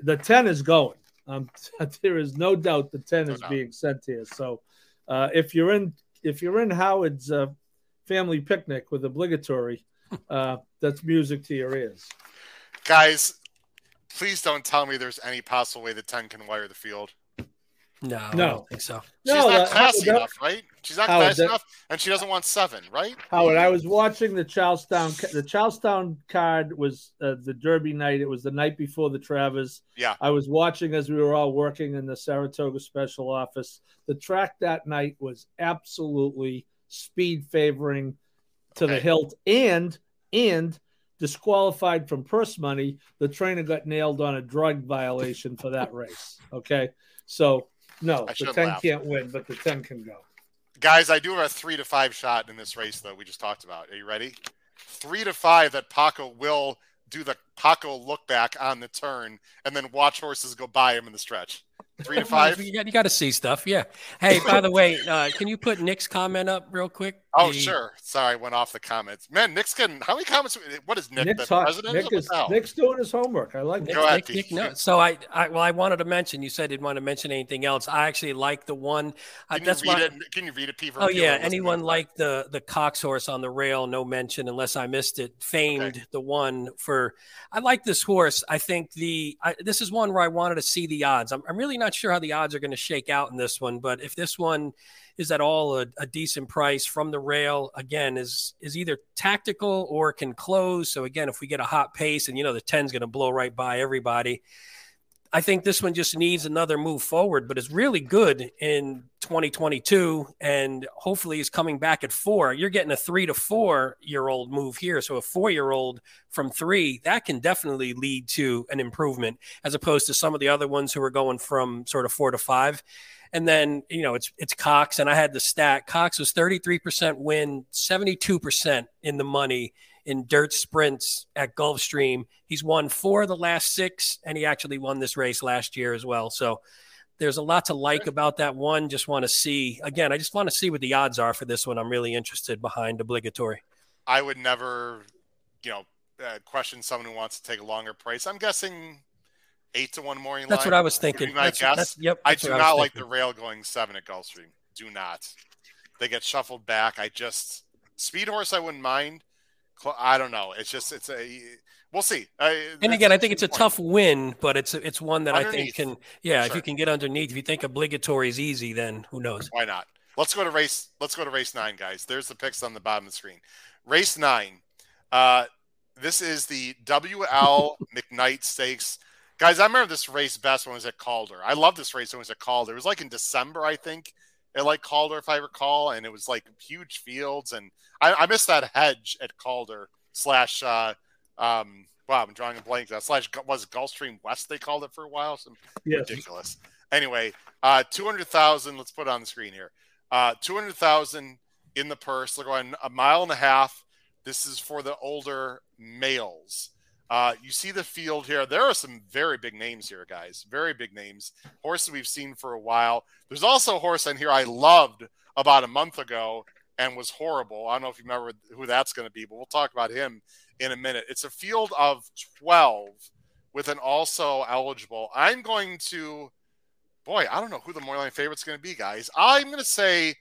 the 10 is going. Um, there is no doubt the 10 no is doubt. being sent here. So uh, if you're in if you're in Howard's uh, family picnic with obligatory, uh, that's music to your ears. Guys, please don't tell me there's any possible way the 10 can wire the field. No, no, I don't think so. She's no, not classy Howard, enough, right? She's not Howard, classy that, enough, and she doesn't want seven, right? Howard, I was watching the Charlestown. The Charlestown card was uh, the Derby night. It was the night before the Travers. Yeah, I was watching as we were all working in the Saratoga special office. The track that night was absolutely speed favoring to okay. the hilt, and and disqualified from purse money. The trainer got nailed on a drug violation for that race. Okay, so no, I the ten laughed. can't win, but the ten can go. Guys, I do have a three to five shot in this race, though. We just talked about. Are you ready? Three to five that Paco will do the Paco look back on the turn and then watch horses go by him in the stretch. Three to five. you got, you got to see stuff. Yeah. Hey, by the way, uh, can you put Nick's comment up real quick? Oh, the... sure. Sorry, I went off the comments. Man, Nick's getting how many comments? What is Nick? Nick's, the president? Nick is, Nick's doing his homework. I like Nick, Go ahead, Nick, Nick, no. So I, I, well, I wanted to mention. You said you didn't want to mention anything else. I actually like the one. Uh, can, that's you read why, it, can you read it, P? Oh yeah. Anyone like the the Cox horse on the rail? No mention unless I missed it. Famed okay. the one for. I like this horse. I think the I, this is one where I wanted to see the odds. I'm, I'm really not sure how the odds are going to shake out in this one, but if this one is at all a, a, decent price from the rail, again, is is either tactical or can close. So again, if we get a hot pace and you know the 10's going to blow right by everybody, I think this one just needs another move forward, but it's really good in 2022 and hopefully is coming back at four. You're getting a three to four year old move here. So a four year old from three, that can definitely lead to an improvement as opposed to some of the other ones who are going from sort of four to five. And then, you know, it's it's Cox, and I had the stat. Cox was 33% win, 72% in the money in dirt sprints at Gulfstream. He's won four of the last six, and he actually won this race last year as well. So there's a lot to like about that one. Just want to see again. I just want to see what the odds are for this one. I'm really interested behind obligatory. I would never, you know, uh, question someone who wants to take a longer price. I'm guessing eight to one morning. That's line. what I was thinking. My that's, guess. That's, yep. I do not like the rail going seven at Gulfstream. Do not. They get shuffled back. I just speed horse. I wouldn't mind. I don't know. It's just it's a we'll see. and again, I think it's a point. tough win, but it's it's one that underneath. I think can yeah. Sure. If you can get underneath, if you think obligatory is easy, then who knows? Why not? Let's go to race. Let's go to race nine, guys. There's the picks on the bottom of the screen. Race nine. Uh, this is the WL McKnight Stakes. Guys, I remember this race best when it was at Calder. I love this race when it was at Calder. It was like in December, I think, at like Calder, if I recall, and it was like huge fields. And I, I missed that hedge at Calder slash. Uh, um, wow, I'm drawing a blank. That slash was Gulfstream West. They called it for a while. Some yes. ridiculous. Anyway, uh, two hundred thousand. Let's put it on the screen here. Uh, two hundred thousand in the purse. They're going a mile and a half. This is for the older males. Uh, you see the field here. There are some very big names here, guys. Very big names. Horses we've seen for a while. There's also a horse in here I loved about a month ago and was horrible. I don't know if you remember who that's going to be, but we'll talk about him in a minute. It's a field of 12 with an also eligible. I'm going to, boy, I don't know who the morning line favorite's going to be, guys. I'm going to say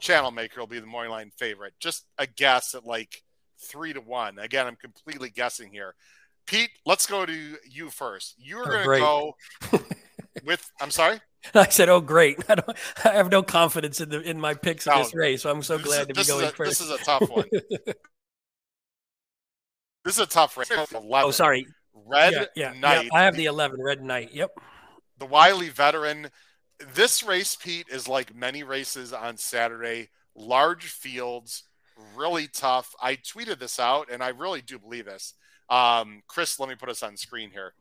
Channel Maker will be the morning line favorite. Just a guess at like three to one. Again, I'm completely guessing here. Pete, let's go to you first. You're oh, going to go with. I'm sorry. I said, "Oh, great! I, don't, I have no confidence in the in my picks in this race, so I'm so glad is, to be going a, first." This is a tough one. this is a tough race. 11. Oh, sorry. Red yeah, yeah, Knight. Yeah, I have the 11 Red Knight. Yep. The Wiley veteran. This race, Pete, is like many races on Saturday. Large fields, really tough. I tweeted this out, and I really do believe this. Um, Chris, let me put us on screen here.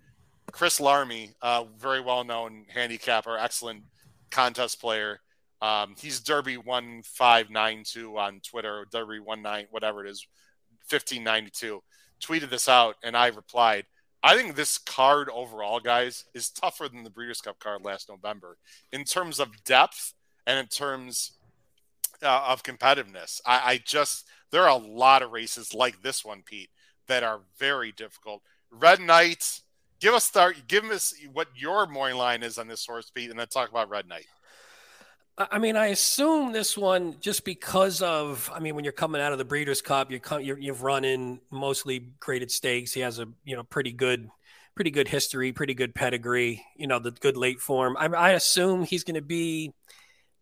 Chris Larmy, uh, very well known handicapper, excellent contest player. Um, he's Derby one five nine two on Twitter, Derby one nine whatever it is, fifteen ninety two. Tweeted this out, and I replied. I think this card overall, guys, is tougher than the Breeders' Cup card last November in terms of depth and in terms uh, of competitiveness. I, I just there are a lot of races like this one, Pete, that are very difficult. Red Knight, give us start, give us what your morning line is on this horse, Pete, and then talk about Red Knight. I mean, I assume this one just because of. I mean, when you're coming out of the Breeders' Cup, you come, you have run in mostly graded stakes. He has a you know pretty good, pretty good history, pretty good pedigree. You know, the good late form. I, I assume he's going to be.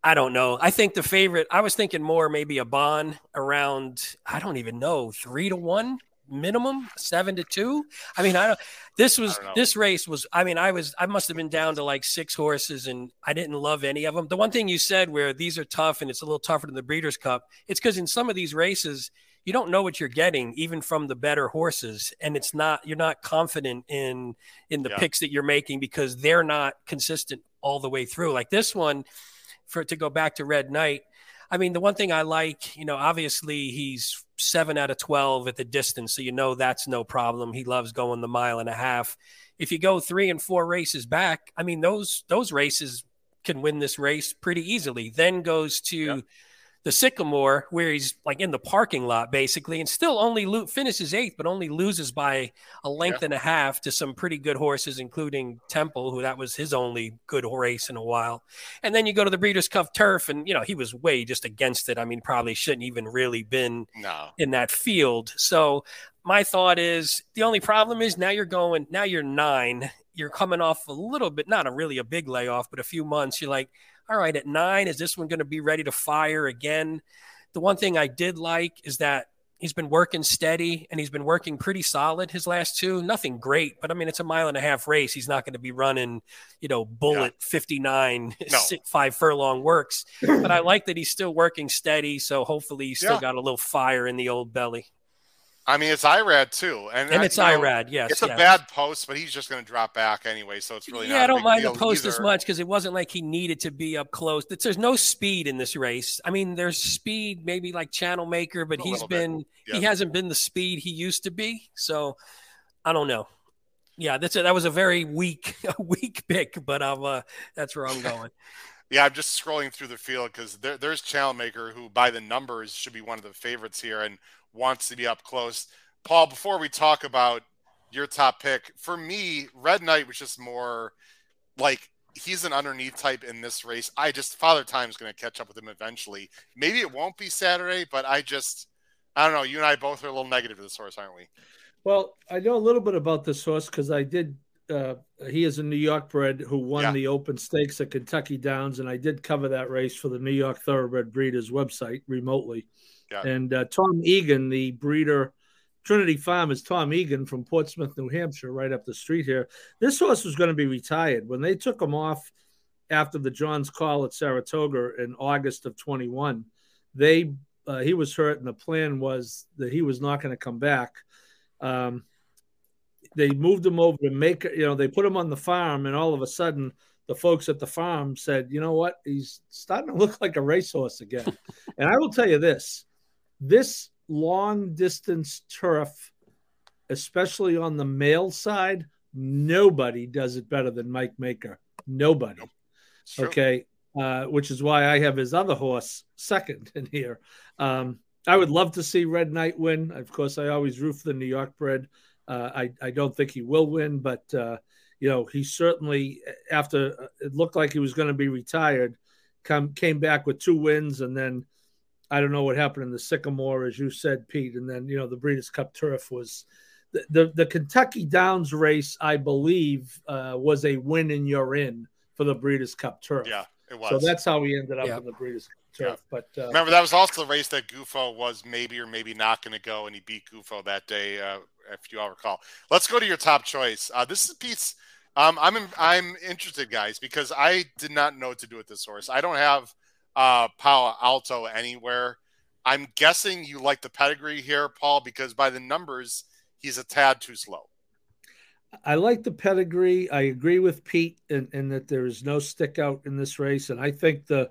I don't know. I think the favorite. I was thinking more maybe a bond around. I don't even know three to one minimum seven to two. I mean, I don't. This was don't this race was. I mean, I was. I must have been down to like six horses, and I didn't love any of them. The one thing you said where these are tough, and it's a little tougher than the Breeders' Cup. It's because in some of these races. You don't know what you're getting, even from the better horses, and it's not. You're not confident in in the Yeah. picks that you're making because they're not consistent all the way through. Like this one, for to go back to Red Knight, I mean, the one thing I like, you know, obviously he's seven out of 12 at the distance. So, you know, that's no problem. He loves going the mile and a half. If you go three and four races back, I mean, those, those races can win this race pretty easily. Then goes to Yeah. The Sycamore, where he's like in the parking lot basically, and still only lo- finishes eighth, but only loses by a length and a half to some pretty good horses, including Temple, who that was his only good race in a while. And then you go to the Breeders' Cup turf, and you know he was way just against it. I mean, probably shouldn't even really been No, in that field. So my thought is the only problem is now you're going now you're nine. You're coming off a little bit, not a really a big layoff, but a few months. You're like, all right, at nine, is this one going to be ready to fire again? The one thing I did like is that he's been working steady and he's been working pretty solid his last two. Nothing great, but I mean, it's a mile and a half race. He's not going to be running, you know, bullet 59, No. six- five furlong works. but I like that he's still working steady. So hopefully he's still Yeah. got a little fire in the old belly. I mean it's Irad too, and, And it's know, Irad, yes. It's a bad post, but he's just going to drop back anyway, so it's really yeah. I don't mind the post as much because it wasn't like he needed to be up close. It's- There's no speed in this race. I mean, there's speed, maybe like Channel Maker, but A he's been he hasn't been the speed he used to be. So I don't know. Yeah, that's a, that was a very weak weak pick, but I'm uh, that's where I'm going. Yeah, I'm just scrolling through the field because there, there's Channel Maker, who by the numbers should be one of the favorites here and wants to be up close. Paul, before we talk about your top pick, for me, Red Knight was just more like he's an underneath type in this race. I just Father Time's going to catch up with him eventually. Maybe it won't be Saturday, but I just I don't know. You and I both are a little negative to this horse, aren't we? Well, I know a little bit about this horse because I did. Uh, he is a New York bred who won Yeah. the Open Stakes at Kentucky Downs, and I did cover that race for the New York Thoroughbred Breeders website remotely. Yeah. And uh, Tom Egan, the breeder, Trinity Farm is Tom Egan from Portsmouth, New Hampshire, right up the street here. This horse was going to be retired when they took him off after the John's Call at Saratoga in August of 21. They uh, he was hurt, and the plan was that he was not going to come back. Um, they moved him over to make you know they put him on the farm, and all of a sudden the folks at the farm said, you know what, he's starting to look like a racehorse again. and I will tell you this: this long distance turf, especially on the male side, nobody does it better than Mike Maker. Nobody. True. Okay. Uh, which is why I have his other horse second in here. Um, I would love to see Red Knight win. Of course, I always root for the New York bred. Uh, I, I don't think he will win, but, uh, you know, he certainly, after it looked like he was going to be retired, come came back with two wins. And then I don't know what happened in the Sycamore, as you said, Pete. And then, you know, the Breeders' Cup turf was the, the, the Kentucky Downs race, I believe, uh, was a win in your in for the Breeders' Cup turf. Yeah, it was. So that's how we ended up Yeah. in the Breeders' Cup turf. Yeah. But uh, remember, that was also the race that Gufo was maybe or maybe not going to go, and he beat Gufo that day, uh, if you all recall. Let's go to your top choice. Uh, this is a piece. Um, I'm I'm interested, guys, because I did not know what to do with this horse. I don't have uh, Palo Alto anywhere. I'm guessing you like the pedigree here, Paul, because by the numbers, he's a tad too slow. I like the pedigree. I agree with Pete in, in that there is no stick out in this race, and I think the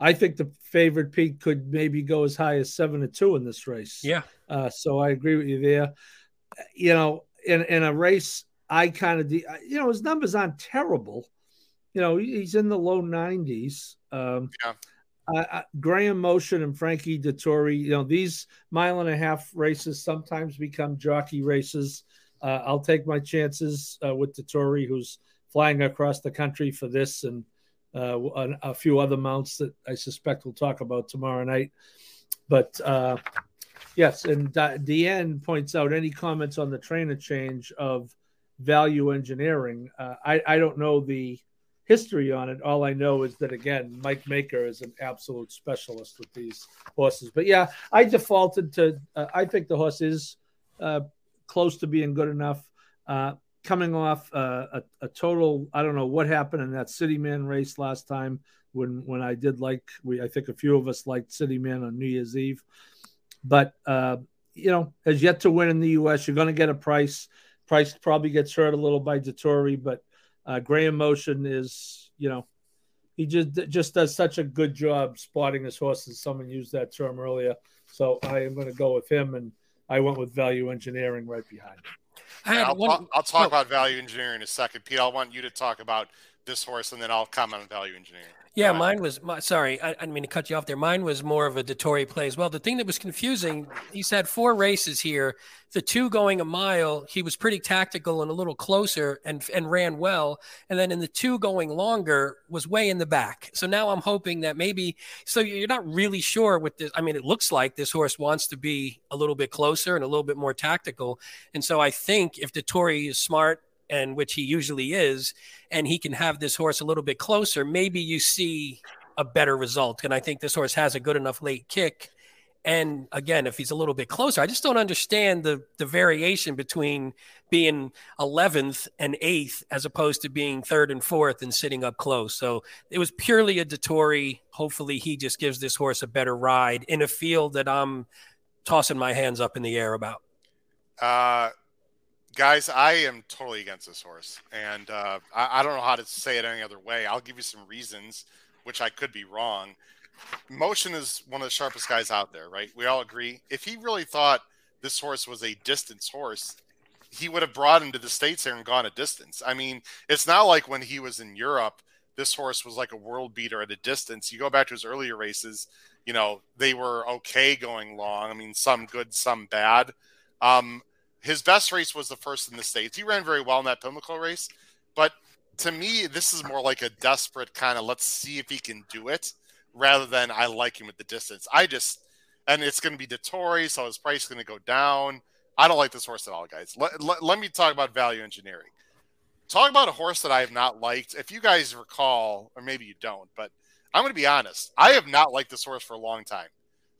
I think the favorite peak could maybe go as high as seven to two in this race. Yeah. Uh, so I agree with you there. You know, in in a race, I kind of de- you know his numbers aren't terrible. You know, he's in the low nineties. Um, yeah. Uh, Graham Motion and Frankie Dettori, you know, these mile and a half races sometimes become jockey races. Uh, I'll take my chances uh, with Dettori, who's flying across the country for this and uh, a, a, few other mounts that I suspect we'll talk about tomorrow night. But uh, yes, and Deanne points out any comments on the trainer change of value engineering. Uh, I, I don't know the history on it. All I know is that again, Mike Maker is an absolute specialist with these horses. But yeah, I defaulted to. Uh, I think the horse is uh, close to being good enough. Uh, coming off uh, a, a, total, I don't know what happened in that City Man race last time when when I did like we, I think a few of us liked City Man on New Year's Eve, but uh, you know has yet to win in the U.S. You're going to get a price. Price probably gets hurt a little by Dettori, but uh, Graham Motion is you know he just just does such a good job spotting his horses. Someone used that term earlier, so I am going to go with him and I went with value engineering right behind. I'll, one, I'll, talk oh. about value engineering in a second. Pete, I want you to talk about this horse, and then I'll comment on value engineering. Yeah, mine was my, sorry, I, I, didn't mean to cut you off there. Mine was more of a Dettori play as well. The thing that was confusing, he's had four races here. The two going a mile, he was pretty tactical and a little closer and and ran well. And then in the two going longer, was way in the back. So now I'm hoping that maybe so you're not really sure with this. I mean, it looks like this horse wants to be a little bit closer and a little bit more tactical. And so I think if Dettori is smart and which he usually is, and he can have this horse a little bit closer, maybe you see a better result. And I think this horse has a good enough late kick. And again, if he's a little bit closer, I just don't understand the the variation between being 11th and 8th as opposed to being third and fourth and sitting up close. So it was purely a Dettori. Hopefully, he just gives this horse a better ride in a field that I'm tossing my hands up in the air about. Uh, guys, I am totally against this horse, and uh, I, I, don't know how to say it any other way. I'll give you some reasons, which I could be wrong. Motion is one of the sharpest guys out there, right? We all agree. If he really thought this horse was a distance horse, he would have brought him to the states here and gone a distance. I mean, it's not like when he was in Europe, this horse was like a world beater at a distance. You go back to his earlier races, you know, they were okay going long. I mean, some good, some bad. Um, his best race was the first in the states. He ran very well in that Pimlico race, but to me, this is more like a desperate kind of let's see if he can do it, rather than I like him at the distance. I just and it's going to be Dettori, so his price is going to go down. I don't like this horse at all, guys. Let, let, let me talk about value engineering. Talk about a horse that I have not liked. If you guys recall, or maybe you don't, but I'm going to be honest. I have not liked this horse for a long time.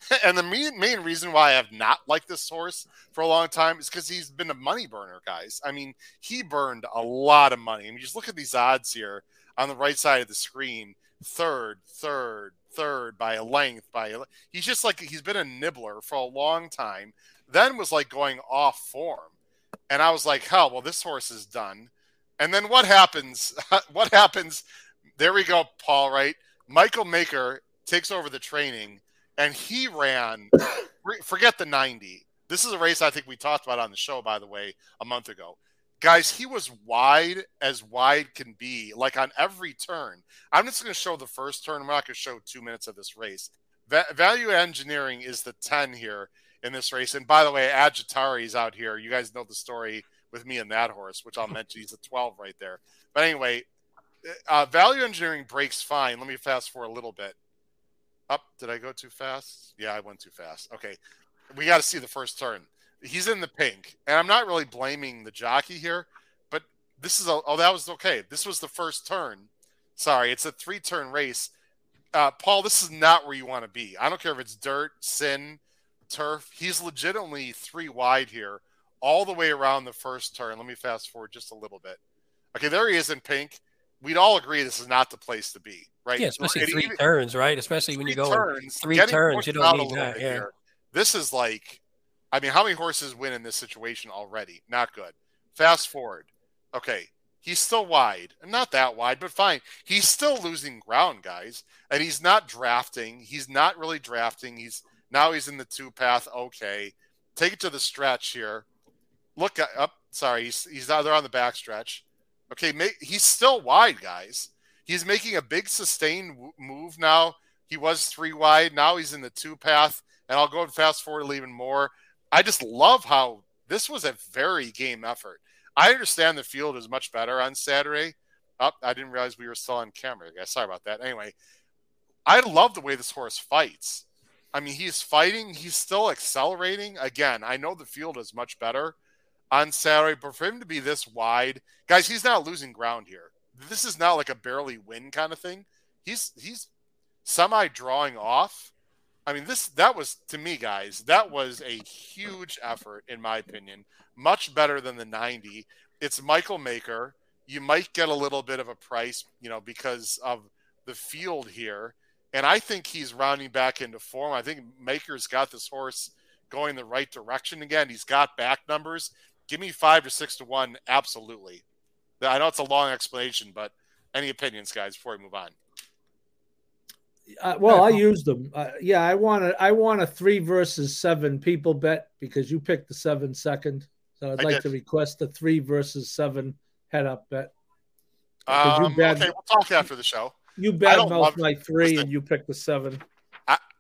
and the main, main reason why I have not liked this horse for a long time is because he's been a money burner, guys. I mean, he burned a lot of money. I mean, just look at these odds here on the right side of the screen third, third, third by a length. By a, he's just like he's been a nibbler for a long time. Then was like going off form, and I was like, hell, well, this horse is done. And then what happens? what happens? There we go, Paul. Right, Michael Maker takes over the training and he ran. forget the 90. This is a race I think we talked about on the show, by the way, a month ago. Guys, he was wide as wide can be, like on every turn. I'm just going to show the first turn. I'm not going to show two minutes of this race. Va- value engineering is the 10 here in this race. And by the way, Agitari is out here. You guys know the story with me and that horse, which I'll mention. He's a 12 right there. But anyway, uh, value engineering breaks fine. Let me fast forward a little bit. Up, did I go too fast? Yeah, I went too fast. Okay, we got to see the first turn. He's in the pink, and I'm not really blaming the jockey here, but this is a, oh that was okay. This was the first turn. Sorry, it's a three turn race. uh, Paul, this is not where you want to be. I don't care if it's dirt, sin, turf. He's legitimately three wide here, all the way around the first turn. Let me fast forward just a little bit. Okay, there he is in pink. We'd all agree this is not the place to be, right? Yeah, especially three even, turns, right? Especially when you go turns, three turns, you don't need that. Yeah. This is like, I mean, how many horses win in this situation already? Not good. Fast forward. Okay, he's still wide. Not that wide, but fine. He's still losing ground, guys. And he's not drafting. He's not really drafting. He's now he's in the two path. Okay. Take it to the stretch here. Look up. Sorry, he's he's they're on the back stretch. Okay, he's still wide, guys. He's making a big sustained move now. He was three wide. Now he's in the two path. And I'll go and fast forward even more. I just love how this was a very game effort. I understand the field is much better on Saturday. Up, oh, I didn't realize we were still on camera. Guys, sorry about that. Anyway, I love the way this horse fights. I mean, he's fighting. He's still accelerating. Again, I know the field is much better on Saturday, but for him to be this wide, guys, he's not losing ground here. This is not like a barely win kind of thing. He's he's semi drawing off. I mean, this that was to me, guys, that was a huge effort in my opinion. Much better than the 90. It's Michael Maker. You might get a little bit of a price, you know, because of the field here. And I think he's rounding back into form. I think Maker's got this horse going the right direction again. He's got back numbers. Give me five to six to one, absolutely. I know it's a long explanation, but any opinions, guys, before we move on? Uh, well, I used them. Uh, yeah, I want a I want a three versus seven people bet because you picked the seven second. So I'd I like did. to request a three versus seven head up bet. Um, bad, okay, we'll talk after the show. You bad mouth my three, and you picked the seven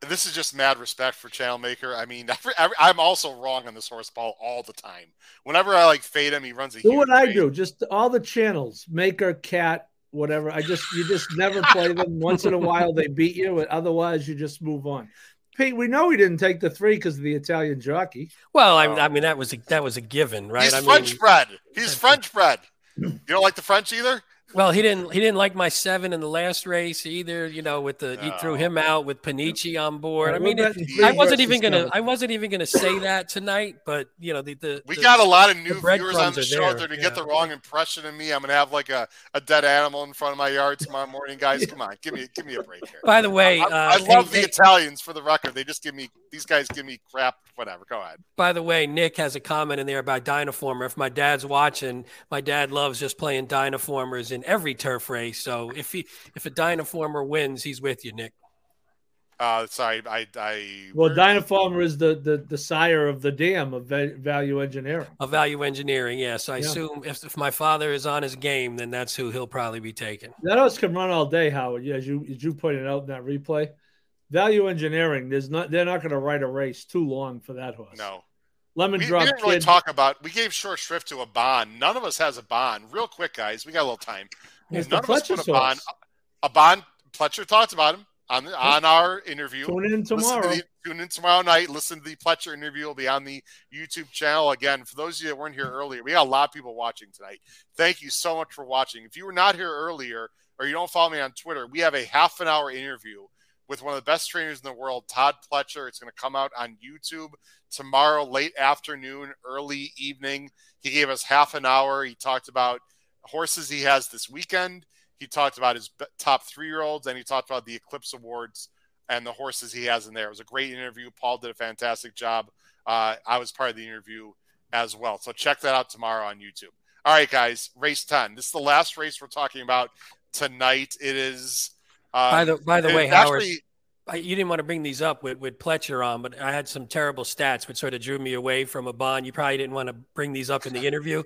this is just mad respect for Channel Maker. I mean, every, every, I'm also wrong on this horse ball all the time. Whenever I like fade him, he runs a. Do what I do. Just all the channels, Maker, Cat, whatever. I just you just never play them. Once in a while they beat you, but otherwise you just move on. Pete, we know he didn't take the three because of the Italian jockey. Well, I, I, mean that was a, that was a given, right? He's I French mean, bred. He's French bred. You don't like the French either? Well, he didn't. He didn't like my seven in the last race either. You know, with the you threw him out with Panici on board. I mean, it, I wasn't even gonna. I wasn't even gonna say that tonight. But you know, the, the we the, got a lot of new viewers on the show. There to yeah. get the wrong impression of me, I'm gonna have like a, a dead animal in front of my yard tomorrow morning. Guys, come on, give me give me a break here. By the way, I, uh, I love hey, the Italians for the record. They just give me these guys give me crap. Whatever. Go ahead. By the way, Nick has a comment in there about Dynaformer. If my dad's watching, my dad loves just playing Dynaformers in every turf race race. So if he if a Dynaformer wins, he's with you, Nick. Uh, sorry, I, I. Well, Dynaformer is the, the the sire of the dam of value engineering. Of value engineering, yeah. So I yeah. assume if, if my father is on his game, then that's who he'll probably be taking. That horse can run all day, Howard. Yeah, as you as you pointed out in that replay, value engineering. There's not they're not going to ride a race too long for that horse. No. Lemon we, drop. We didn't really talk about. We gave short shrift to a bond. None of us has a bond. Real quick, guys. We got a little time. None of us put a bond. A bond. Pletcher talked about him on on our interview. Tune in tomorrow. To the, tune in tomorrow night. Listen to the Pletcher interview. Will be on the YouTube channel again. For those of you that weren't here earlier, we got a lot of people watching tonight. Thank you so much for watching. If you were not here earlier or you don't follow me on Twitter, we have a half an hour interview with one of the best trainers in the world, Todd Pletcher. It's going to come out on YouTube tomorrow, late afternoon, early evening. He gave us half an hour. He talked about horses he has this weekend. He talked about his top three year olds and he talked about the Eclipse Awards and the horses he has in there. It was a great interview. Paul did a fantastic job. Uh, I was part of the interview as well. So check that out tomorrow on YouTube. All right, guys, race 10. This is the last race we're talking about tonight. It is. Um, by the by the way, Howard, actually, you didn't want to bring these up with, with Pletcher on, but I had some terrible stats which sort of drew me away from a bond. You probably didn't want to bring these up in the interview.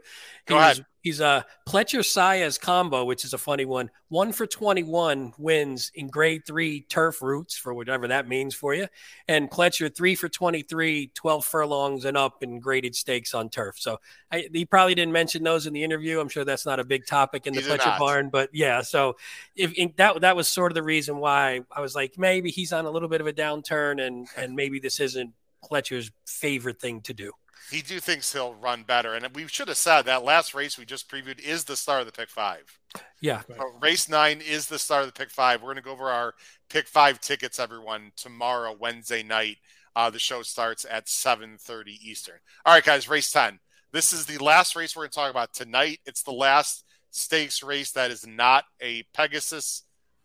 Go ahead. He's a Pletcher Saez combo, which is a funny one. One for 21 wins in grade three turf routes for whatever that means for you. And Pletcher three for 23, 12 furlongs and up in graded stakes on turf. So I, he probably didn't mention those in the interview. I'm sure that's not a big topic in the Pletcher barn, but yeah. So if that, that was sort of the reason why I was like, maybe he's on a little bit of a downturn and, and maybe this isn't Pletcher's favorite thing to do. He do thinks he'll run better, and we should have said that last race we just previewed is the start of the pick five. Yeah, Uh, race nine is the start of the pick five. We're going to go over our pick five tickets, everyone, tomorrow, Wednesday night. Uh, the show starts at 7:30 Eastern. All right, guys, race 10. This is the last race we're going to talk about tonight. It's the last stakes race that is not a Pegasus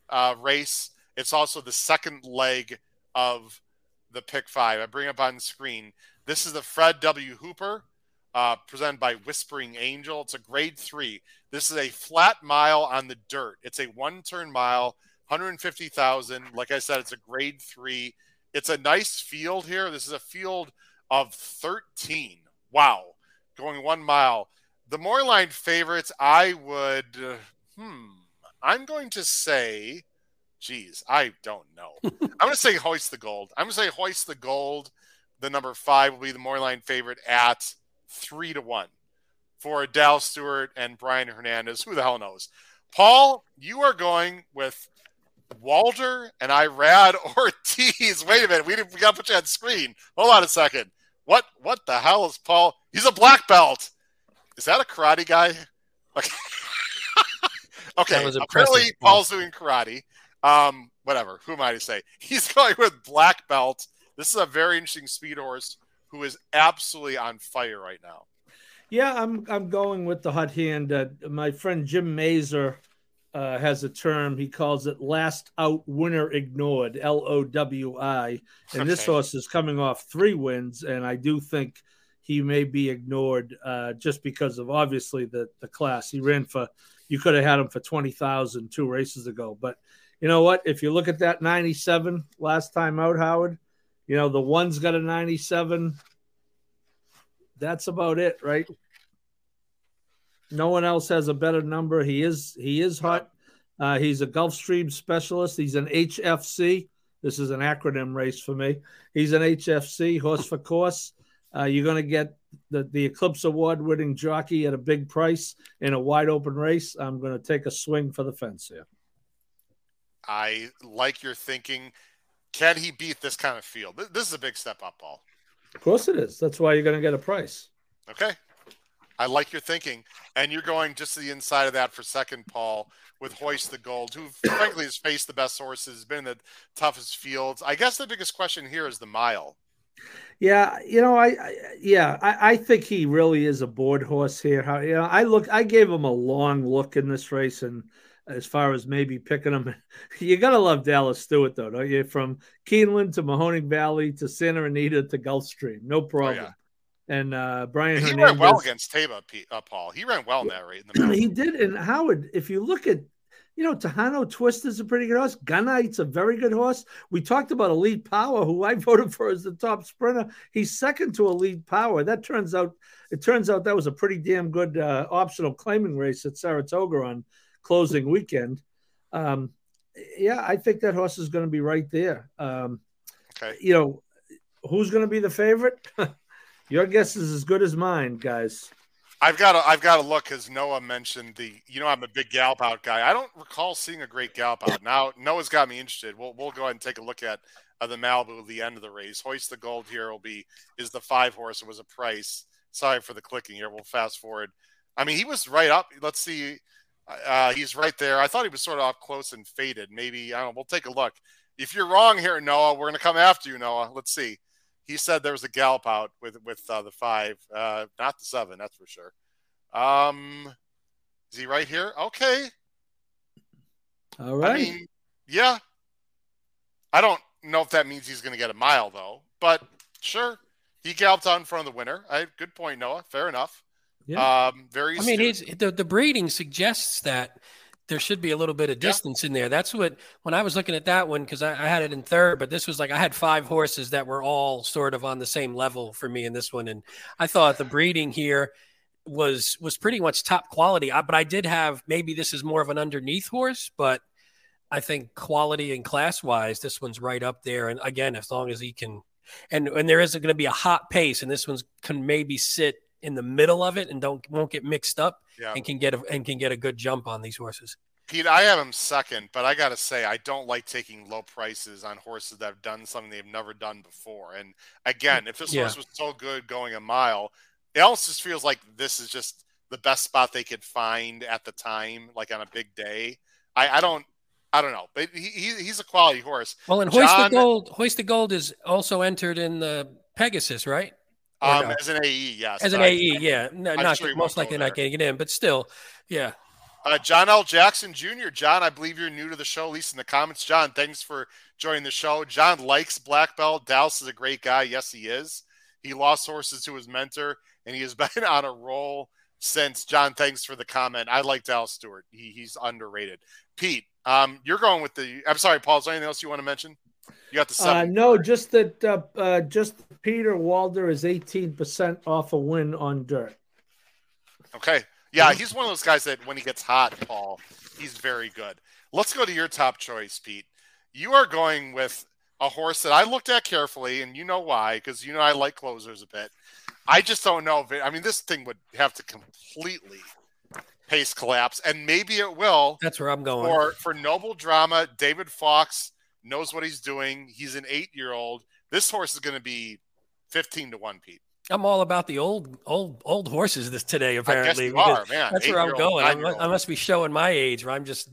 uh, race. It's also the second leg of the pick five. I bring up on screen. This is the Fred W. Hooper, uh, presented by Whispering Angel. It's a grade three. This is a flat mile on the dirt. It's a one turn mile, 150,000. Like I said, it's a grade three. It's a nice field here. This is a field of 13. Wow. Going one mile. The morning line favorites, I would, uh, hmm, I'm going to say, geez, I don't know. I'm going to say hoist the gold. I'm going to say hoist the gold. The number five will be the morning line favorite at three to one for Dal Stewart and Brian Hernandez. Who the hell knows? Paul, you are going with Walder and Irad Ortiz. Wait a minute, we we got to put you on screen. Hold on a second. What what the hell is Paul? He's a black belt. Is that a karate guy? Okay. okay. Apparently, Paul's doing karate. Um, whatever. Who am I to say? He's going with black belt. This is a very interesting speed horse who is absolutely on fire right now. Yeah, I'm I'm going with the hot hand. Uh, my friend Jim Mazer uh, has a term. He calls it "last out winner ignored" (L O W I). And okay. this horse is coming off three wins, and I do think he may be ignored uh, just because of obviously the the class he ran for. You could have had him for twenty thousand two races ago, but you know what? If you look at that ninety seven last time out, Howard, you know the one's got a ninety seven that's about it, right? No one else has a better number. He is he is hot. Uh, he's a Gulfstream specialist. He's an HFC. This is an acronym race for me. He's an HFC horse for course. Uh, you're going to get the, the Eclipse Award winning jockey at a big price in a wide open race. I'm going to take a swing for the fence here. I like your thinking. Can he beat this kind of field? This is a big step up, Paul. Of course it is. That's why you're going to get a price. Okay. I like your thinking. And you're going just to the inside of that for second, Paul, with Hoist the Gold, who frankly has faced the best horses, been in the toughest fields. I guess the biggest question here is the mile. Yeah, you know, I, I yeah, I, I, think he really is a board horse here. How you know, I look, I gave him a long look in this race, and as far as maybe picking them. You got to love Dallas Stewart, though, don't you? From Keeneland to Mahoning Valley to Santa Anita to Gulfstream, no problem. Oh, yeah. And uh, Brian he Hernandez, ran well against Taiba, uh, Paul. He ran well in that rate. In the he did. And Howard, if you look at, you know, Tejano Twist is a pretty good horse. Gunite's a very good horse. We talked about Elite Power, who I voted for as the top sprinter. He's second to Elite Power. That turns out, it turns out that was a pretty damn good uh, optional claiming race at Saratoga on closing weekend. Um, yeah, I think that horse is going to be right there. Um, okay. You know, who's going to be the favorite? Your guess is as good as mine, guys. I've got to, I've got to look because Noah mentioned the. You know, I'm a big gallop out guy. I don't recall seeing a great gallop out. Now Noah's got me interested. We'll we'll go ahead and take a look at uh, the Malibu, the end of the race. Hoist the gold here will be is the five horse. It was a price. Sorry for the clicking here. We'll fast forward. I mean, he was right up. Let's see. Uh, he's right there. I thought he was sort of up close and faded. Maybe I don't know. We'll take a look. If you're wrong here, Noah, we're going to come after you, Noah. Let's see. He said there was a gallop out with with uh, the five, uh, not the seven. That's for sure. Um, is he right here? Okay. All right. I mean, yeah. I don't know if that means he's going to get a mile though, but sure. He galloped out in front of the winner. I good point, Noah. Fair enough. Yeah. Um, very. I mean, it's, the the breeding suggests that there should be a little bit of distance yeah. in there. That's what when I was looking at that one because I, I, had it in third, but this was like I had five horses that were all sort of on the same level for me in this one, and I thought the breeding here was was pretty much top quality. I, but I did have maybe this is more of an underneath horse, but I think quality and class wise, this one's right up there. And again, as long as he can, and and there is going to be a hot pace, and this one's can maybe sit in the middle of it and don't won't get mixed up yeah. and can get a and can get a good jump on these horses. Pete, I have him second, but I got to say, I don't like taking low prices on horses that have done something they've never done before. And again, if this Yeah. horse was so good going a mile, it almost just feels like this is just the best spot they could find at the time, like on a big day. I, I don't, I don't know, but he, he, he's a quality horse. Well, and Hoist John- the Gold, Hoist the Gold is also entered in the Pegasus, right? Um, no? as an AE, yes. As an I- AE, yeah. No, I'm not sure most likely not getting it in, but still, yeah. Uh, John L. Jackson Jr. John, I believe you're new to the show, at least in the comments. John, thanks for joining the show. John likes Black Belt. Dallas is a great guy. Yes, he is. He lost horses to his mentor, and he has been on a roll since. John, thanks for the comment. I like Dallas Stewart. He, he's underrated. Pete, um, you're going with the. I'm sorry, Paul. Is there anything else you want to mention? You got the Uh, no, just that uh, uh, just Peter Walder is 18% off a win on dirt. Okay. Yeah, he's one of those guys that when he gets hot, Paul, he's very good. Let's go to your top choice, Pete. You are going with a horse that I looked at carefully, and you know why, because you know I like closers a bit. I just don't know if it, I mean, this thing would have to completely pace collapse, and maybe it will. That's where I'm going. For for noble drama, David Fox knows what he's doing. He's an eight year old. This horse is going to be fifteen to one, Pete. I'm all about the old, old, old horses this today. Apparently, are. That's where I'm going. I, mu- I must be showing my age. Where I'm just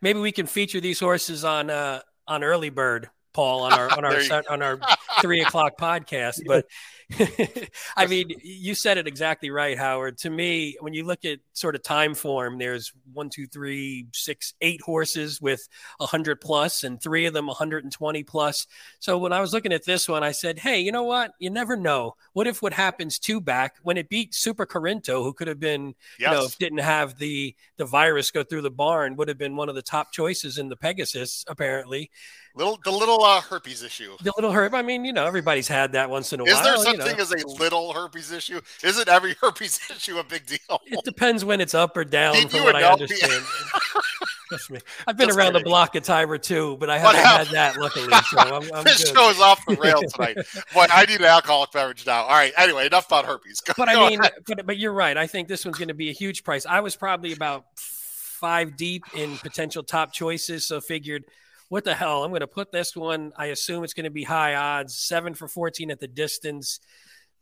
maybe we can feature these horses on uh, on early bird, Paul, on our on our on our three o'clock podcast. But I mean, you said it exactly right, Howard. To me, when you look at sort of time form, there's one, two, three, six, eight horses with 100 plus, and three of them 120 plus. So when I was looking at this one, I said, hey, you know what? You never know. What if what happens two back when it beat Super Corinto, who could have been, Yes. you know, didn't have the the virus go through the barn, would have been one of the top choices in the Pegasus, apparently. Little the little uh, herpes issue. The little herb. I mean, you know, everybody's had that once in a Is while. Is there you know. as a little herpes issue? Isn't every herpes issue a big deal? It depends when it's up or down, Pete, from what I understand. Trust me. I've been Just around the block of Tiber too, but I haven't had that luckily. So I'm, I'm this good. show is off the rail tonight. Boy, I need an alcoholic beverage now. All right. Anyway, enough about herpes. Go, But I mean, but but you're right. I think this one's going to be a huge price. I was probably about five deep in potential top choices, so figured, what the hell? I'm going to put this one. I assume it's going to be high odds. Seven for 14 at the distance.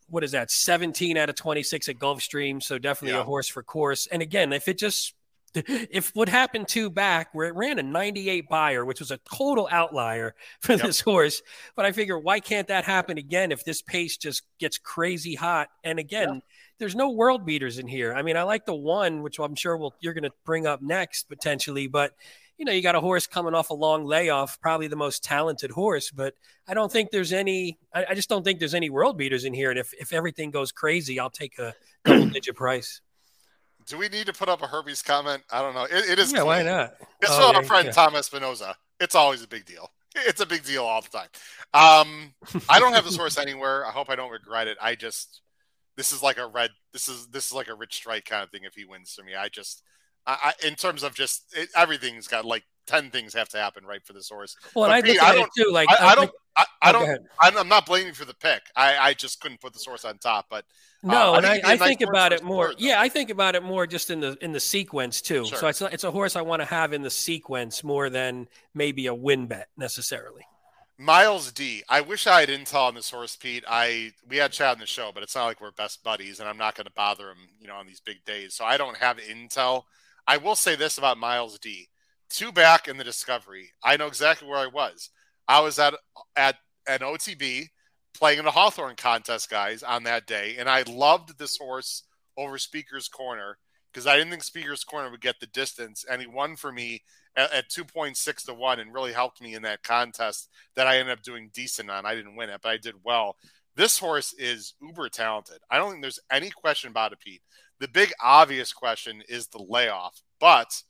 What is that? 17 out of 26 at Gulfstream. So definitely Yeah. a horse for course. And again, if it just if what happened two back where it ran a 98 Beyer, which was a total outlier for Yep. this horse, but I figure why can't that happen again if this pace just gets crazy hot? And again, there's no world beaters in here. I mean, I like the one, which I'm sure we'll, you're going to bring up next potentially, but you know, you got a horse coming off a long layoff, probably the most talented horse, but I don't think there's any, I, I just don't think there's any world beaters in here. And if, if everything goes crazy, I'll take a double digit price. Do we need to put up a Herbie's comment? I don't know. It, it is. Yeah, why not? It's Oh, from our friend yeah. Tom Espinoza. It's always a big deal. It's a big deal all the time. Um, I don't have this horse anywhere. I hope I don't regret it. I just this is like a red. This is this is like a rich strike kind of thing. If he wins for me, I just I, I in terms of just it, everything's got like ten things have to happen right for this horse. Well, and I Pete, I don't- too. Like, I, I don't. I, I oh, don't. I'm, I'm not blaming you for the pick. I, I just couldn't put the source on top. But No, Uh, I and think I, a I nice think about it more. though. Yeah, I think about it more just in the in the sequence too. Sure. So it's it's a horse I want to have in the sequence more than maybe a win bet necessarily. Miles D. I wish I had intel on this horse, Pete. I we had chat in the show, but it's not like we're best buddies, and I'm not going to bother him, you know, on these big days. So I don't have intel. I will say this about Miles D. Two back in the Discovery, I know exactly where I was. I was at at an OTB playing in the Hawthorne contest, guys, on that day, and I loved this horse over Speaker's Corner because I didn't think Speaker's Corner would get the distance, and he won for me at, at 2.6 to 1 and really helped me in that contest that I ended up doing decent on. I didn't win it, but I did well. This horse is uber talented. I don't think there's any question about it, Pete. The big obvious question is the layoff, but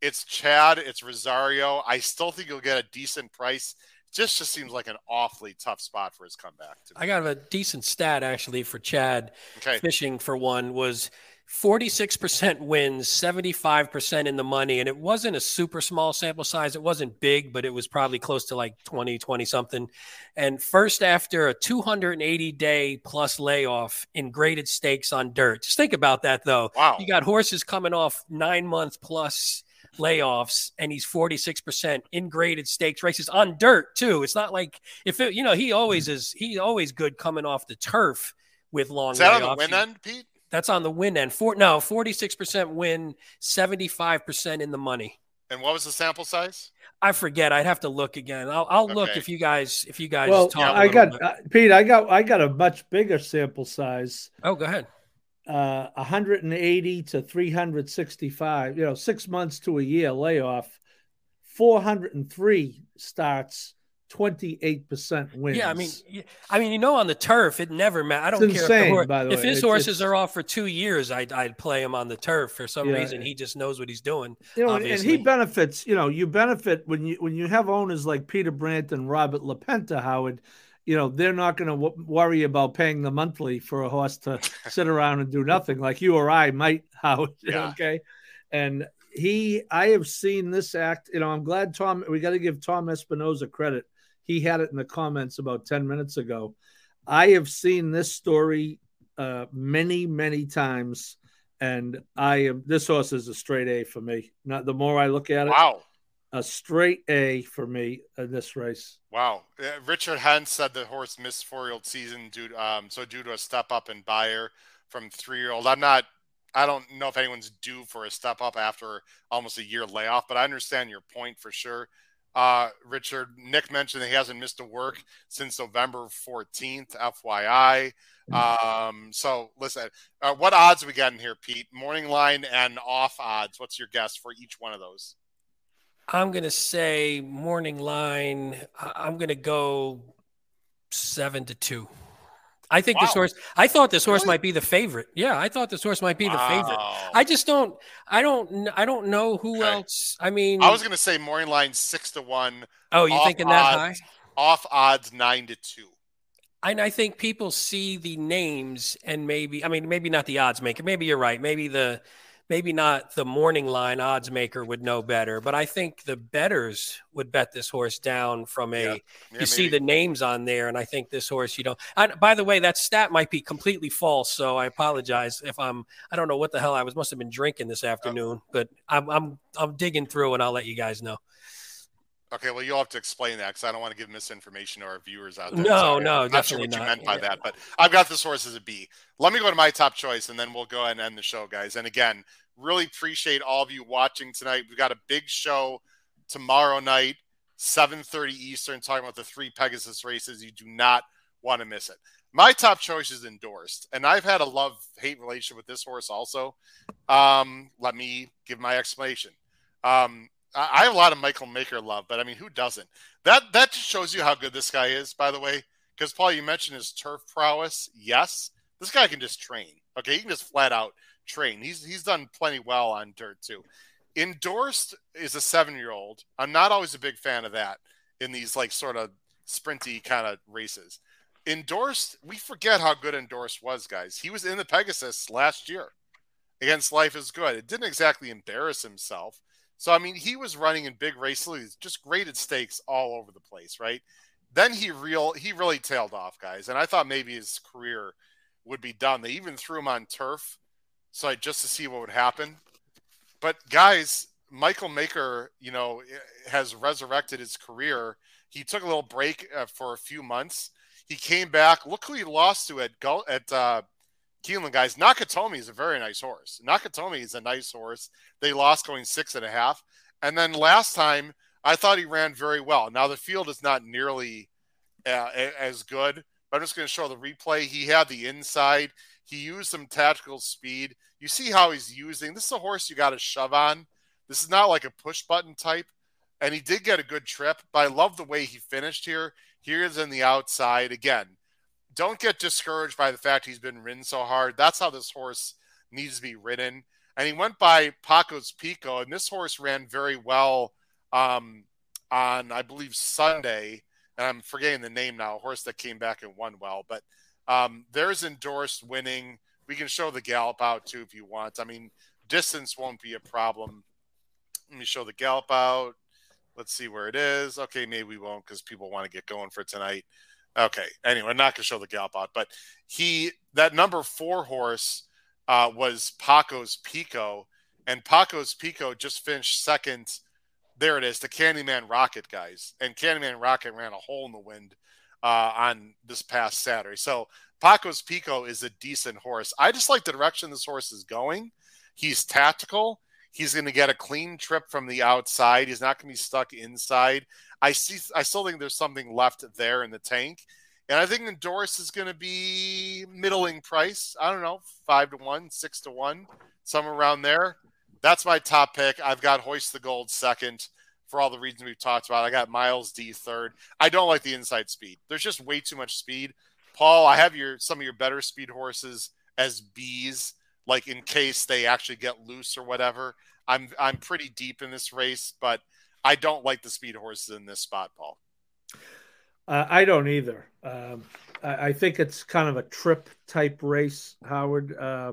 it's Chad, it's Rosario. I still think you'll get a decent price. Just just seems like an awfully tough spot for his comeback. To. I got a decent stat actually for Chad okay. fishing for one was 46% wins, 75% in the money. And it wasn't a super small sample size. It wasn't big, but it was probably close to like 20, 20 something. And first after a 280 day plus layoff in graded stakes on dirt. Just think about that though. Wow. You got horses coming off nine month plus layoffs and he's 46% in graded stakes races on dirt too. It's not like if it, you know, he always is, he's always good coming off the turf with long Is that layoffs. on the win end, Pete? That's on the win end. For, no, 46% win, 75% in the money. And what was the sample size? I forget. I'd have to look again. I'll, I'll look if you guys if you guys Well, talk. a I little got uh, Pete. I got I got a much bigger sample size. Oh, go ahead. Uh, 180 to 365. You know, six months to a year layoff. 403 starts. 28% wins. Yeah, I mean, I mean, you know, on the turf, it never matters. I don't It's care if, insane, hor- by the if way. his It's- horses it's- are off for two years. I'd I'd play him on the turf for some Yeah. reason. He just knows what he's doing. you know, and- and he benefits. You know, you benefit when you when you have owners like Peter Brant and Robert Lapenta, Howard. You know, they're not going to w- worry about paying the monthly for a horse to sit around and do nothing, like you or I might, Howard. Yeah. Okay, and he, I have seen this act. You know, I'm glad Tom. We got to give Tom Espinoza credit. He had it in the comments about ten minutes ago. I have seen this story uh, many, many times, and I am. This horse is a straight A for me. Not the more I look at it, Wow. a straight A for me in this race. Wow. Uh, Richard Hens said the horse missed four year old season due um, so due to a step up in Beyer from three year old. I'm not I don't know if anyone's due for a step up after almost a year layoff, but I understand your point for sure. Uh, Richard, Nick mentioned that he hasn't missed a work since November 14th, FYI. Um, so listen, uh, what odds we got in here, Pete? Morning line and off odds. What's your guess for each one of those? I'm gonna say morning line. I'm gonna go seven to two. I think this Wow. horse. I thought this horse Really? might be the favorite. Yeah, I thought this horse might be the favorite. I just don't. I don't. I don't know who Okay. else. I mean, I was going to say morning line six to one, oh, you thinking that high? off odds nine to two. And I think people see the names and maybe. I mean, maybe not the odds maker. Maybe you're right. Maybe the. Maybe not the morning line odds maker would know better, but I think the bettors would bet this horse down from a. Yeah. Yeah, you see the names on there, and I think this horse, you know. I, by the way, that stat might be completely false, so I apologize if I'm. I don't know what the hell I was. Must have been drinking this afternoon, but I'm I'm I'm digging through, and I'll let you guys know. Okay, well, you'll have to explain that because I don't want to give misinformation to our viewers out there. No, no, I'm not sure what you not. meant by Yeah. that, but I've got this horse as a B. Let me go to my top choice, and then we'll go ahead and end the show, guys. And again, really appreciate all of you watching tonight. We've got a big show tomorrow night, 7:30 Eastern, talking about the three Pegasus races. You do not want to miss it. My top choice is endorsed, and I've had a love-hate relationship with this horse also. Um, let me give my explanation. Um, I have a lot of Michael Maker love, but I mean, who doesn't? That that just shows you how good this guy is, by the way. Because Paul, you mentioned his turf prowess. Yes, this guy can just train. Okay, he can just flat out train. He's he's done plenty well on dirt too. Endorsed is a seven year old. I'm not always a big fan of that in these like sort of sprinty kind of races. Endorsed, we forget how good Endorsed was, guys. He was in the Pegasus last year against Life is Good. It didn't exactly embarrass himself. So I mean, he was running in big races, just graded stakes all over the place, right? Then he real he really tailed off, guys, and I thought maybe his career would be done. They even threw him on turf, so I, just to see what would happen. But guys, Michael Maker, you know, has resurrected his career. He took a little break uh, for a few months. He came back. Look who he lost to at at uh, Keeneland, guys. Nakatomi is a very nice horse. Nakatomi is a nice horse. They lost going six and a half. And then last time, I thought he ran very well. Now the field is not nearly uh, as good. But I'm just going to show the replay. He had the inside. He used some tactical speed. You see how he's using. This is a horse you got to shove on. This is not like a push button type. And he did get a good trip. But I love the way he finished here. Here is in the outside again don't get discouraged by the fact he's been ridden so hard. That's how this horse needs to be ridden. And he went by Paco's Pico, and this horse ran very well um, on, I believe, Sunday. And I'm forgetting the name now, a horse that came back and won well. But um, there's endorsed winning. We can show the gallop out too if you want. I mean, distance won't be a problem. Let me show the gallop out. Let's see where it is. Okay, maybe we won't because people want to get going for tonight. Okay. Anyway, I'm not going to show the gallop but he that number four horse uh, was Paco's Pico, and Pacos Pico just finished second. There it is, the Candyman Rocket guys, and Candyman Rocket ran a hole in the wind uh, on this past Saturday. So Pacos Pico is a decent horse. I just like the direction this horse is going. He's tactical. He's going to get a clean trip from the outside. He's not going to be stuck inside. I see. I still think there's something left there in the tank, and I think Endorse is going to be middling price. I don't know, five to one, six to one, somewhere around there. That's my top pick. I've got Hoist the Gold second for all the reasons we've talked about. I got Miles D third. I don't like the inside speed. There's just way too much speed. Paul, I have your some of your better speed horses as bees, like in case they actually get loose or whatever. I'm I'm pretty deep in this race, but I don't like the speed horses in this spot, Paul. Uh, I don't either. Um, I, I, think it's kind of a trip type race, Howard. Uh,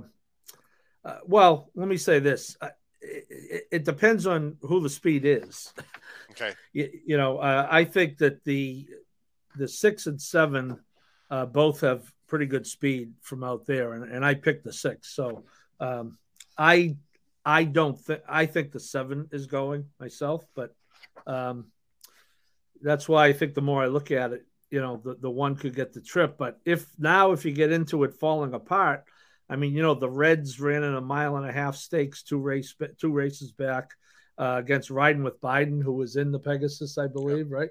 uh, well, let me say this: uh, it, it, depends on who the speed is. Okay. you, you know, uh, I think that the the six and seven uh, both have pretty good speed from out there, and, and I picked the six. So um, I I don't think I think the seven is going myself, but um, that's why I think the more I look at it, you know, the, the one could get the trip. But if now if you get into it falling apart, I mean, you know, the Reds ran in a mile and a half stakes two race two races back uh, against Riding with Biden, who was in the Pegasus, I believe, right?